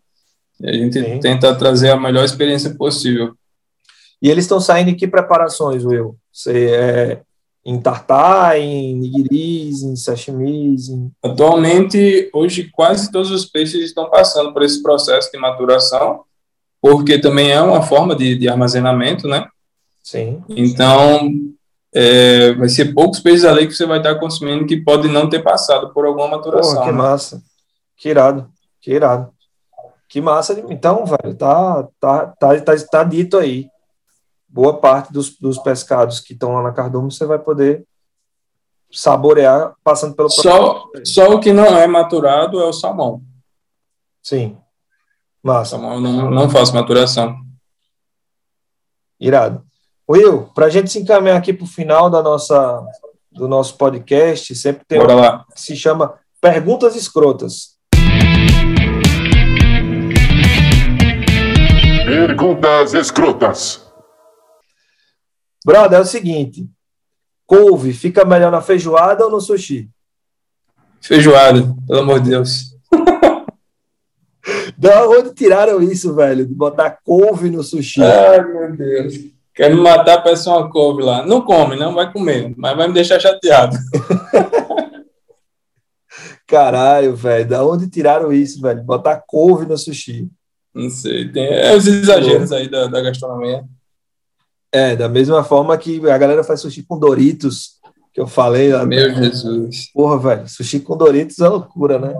Speaker 3: E a gente Sim. tenta trazer a melhor experiência possível.
Speaker 1: E eles estão saindo em que preparações, Will? Você é, em tartar, em nigiris, em sashimis? Em...
Speaker 3: Atualmente, hoje, quase todos os peixes estão passando por esse processo de maturação, porque também é uma forma de, de armazenamento, né?
Speaker 1: Sim.
Speaker 3: Então, é, vai ser poucos peixes ali que você vai estar consumindo que podem não ter passado por alguma maturação. Porra,
Speaker 1: que né? massa. Que irado. Que irado. Que massa. Então, velho, tá, tá, tá, tá, tá dito aí boa parte dos, dos pescados que estão lá na cardume você vai poder saborear passando pelo
Speaker 3: só só o que não é maturado é o salmão.
Speaker 1: Sim. Massa.
Speaker 3: Salmão não, não faço maturação.
Speaker 1: Irado. Will para a gente se encaminhar aqui para o final da nossa do nosso podcast sempre tem
Speaker 3: Bora um lá.
Speaker 1: que se chama perguntas escrotas.
Speaker 2: Perguntas escrotas
Speaker 1: Brother, é o seguinte: couve fica melhor na feijoada ou no sushi?
Speaker 3: Feijoada, pelo amor de Deus. *laughs*
Speaker 1: da onde tiraram isso, velho? De botar couve no sushi?
Speaker 3: Ai, meu Deus. Quer me matar, peça uma couve lá. Não come, não vai comer, mas vai me deixar chateado. *laughs*
Speaker 1: Caralho, velho. Da onde tiraram isso, velho? Botar couve no sushi.
Speaker 3: Não sei. Tem é os exageros aí da, da gastronomia.
Speaker 1: É, da mesma forma que a galera faz sushi com Doritos, que eu falei.
Speaker 3: Meu né? Jesus.
Speaker 1: Porra, velho, sushi com Doritos é loucura, né?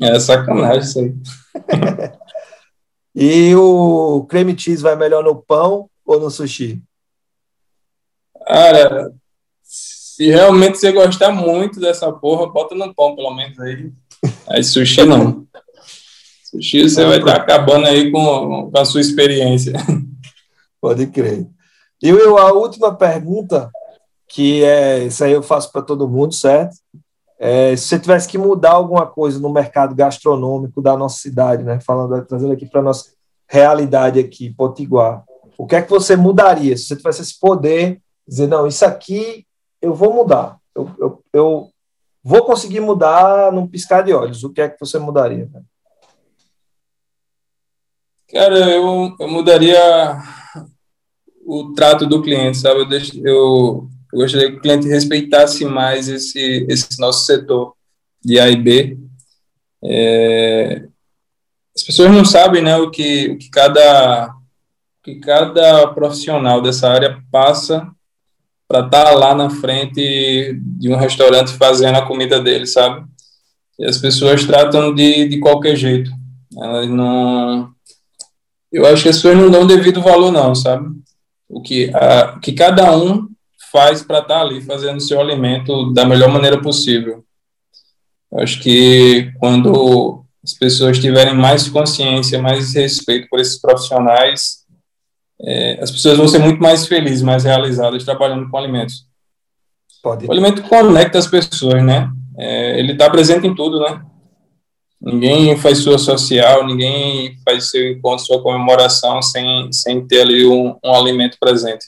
Speaker 3: É sacanagem isso aí. *laughs*
Speaker 1: e o creme cheese vai melhor no pão ou no sushi?
Speaker 3: Cara, se realmente você gostar muito dessa porra, bota no pão, pelo menos aí. Aí sushi não. Sushi você vai estar tá acabando aí com, com a sua experiência.
Speaker 1: Pode crer. E eu, a última pergunta, que é, isso aí eu faço para todo mundo, certo? É, se você tivesse que mudar alguma coisa no mercado gastronômico da nossa cidade, né? Falando, trazendo aqui para nossa realidade aqui, Potiguar, o que é que você mudaria se você tivesse esse poder, dizer, não, isso aqui eu vou mudar, eu, eu, eu vou conseguir mudar num piscar de olhos, o que é que você mudaria?
Speaker 3: Cara, eu, eu mudaria o trato do cliente, sabe? Eu, deixo, eu, eu gostaria que o cliente respeitasse mais esse, esse nosso setor de A e B. É, as pessoas não sabem né, o, que, o que cada que cada profissional dessa área passa para estar tá lá na frente de um restaurante fazendo a comida dele, sabe? E as pessoas tratam de, de qualquer jeito. Elas não. Eu acho que as pessoas não dão devido valor, não, sabe? O que, a, que cada um faz para estar tá ali fazendo seu alimento da melhor maneira possível. Eu acho que quando as pessoas tiverem mais consciência, mais respeito por esses profissionais, é, as pessoas vão ser muito mais felizes, mais realizadas trabalhando com alimentos. Pode. O alimento conecta as pessoas, né? É, ele está presente em tudo, né? Ninguém faz sua social, ninguém faz seu encontro, sua comemoração sem, sem ter ali um, um alimento presente.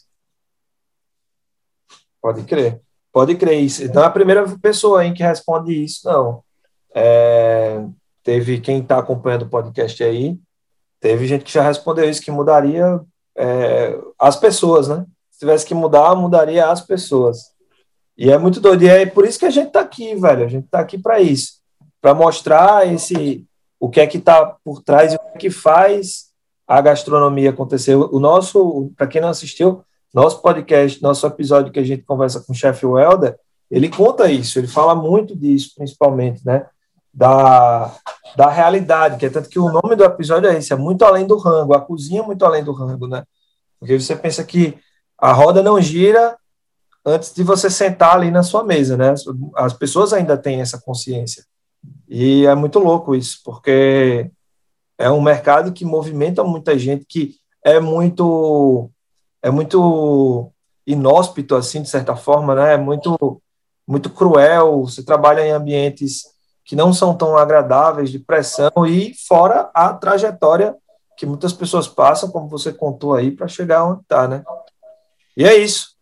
Speaker 1: Pode crer. Pode crer isso. Não é a primeira pessoa hein, que responde isso, não. É, teve quem está acompanhando o podcast aí, teve gente que já respondeu isso, que mudaria é, as pessoas, né? Se tivesse que mudar, mudaria as pessoas. E é muito doido. E é por isso que a gente está aqui, velho. A gente está aqui para isso. Para mostrar esse o que é que está por trás e o que é que faz a gastronomia acontecer. O nosso, para quem não assistiu, nosso podcast, nosso episódio que a gente conversa com o chefe Welder, ele conta isso, ele fala muito disso, principalmente, né? Da, da realidade, que é tanto que o nome do episódio é esse, é muito além do rango, a cozinha é muito além do rango, né? Porque você pensa que a roda não gira antes de você sentar ali na sua mesa, né? As pessoas ainda têm essa consciência. E é muito louco isso, porque é um mercado que movimenta muita gente, que é muito é muito inóspito assim, de certa forma, né? É muito muito cruel, você trabalha em ambientes que não são tão agradáveis, de pressão, e fora a trajetória que muitas pessoas passam, como você contou aí, para chegar onde está, né? E é isso.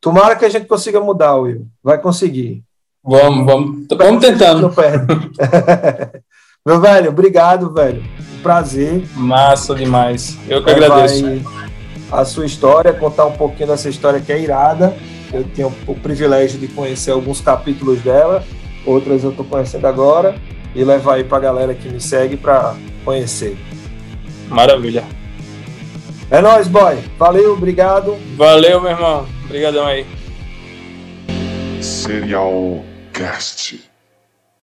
Speaker 1: Tomara que a gente consiga mudar, Will. Vai conseguir.
Speaker 3: Vamos, vamos, vamos tentando. *laughs*
Speaker 1: Meu velho, obrigado, velho. prazer.
Speaker 3: Massa demais. Eu que agradeço.
Speaker 1: A sua história, contar um pouquinho dessa história que é irada. Eu tenho o privilégio de conhecer alguns capítulos dela outras eu estou conhecendo agora e levar aí para a galera que me segue para conhecer.
Speaker 3: Maravilha.
Speaker 1: É nóis, boy. Valeu, obrigado.
Speaker 3: Valeu, meu irmão. Obrigadão aí.
Speaker 2: Serial Cast.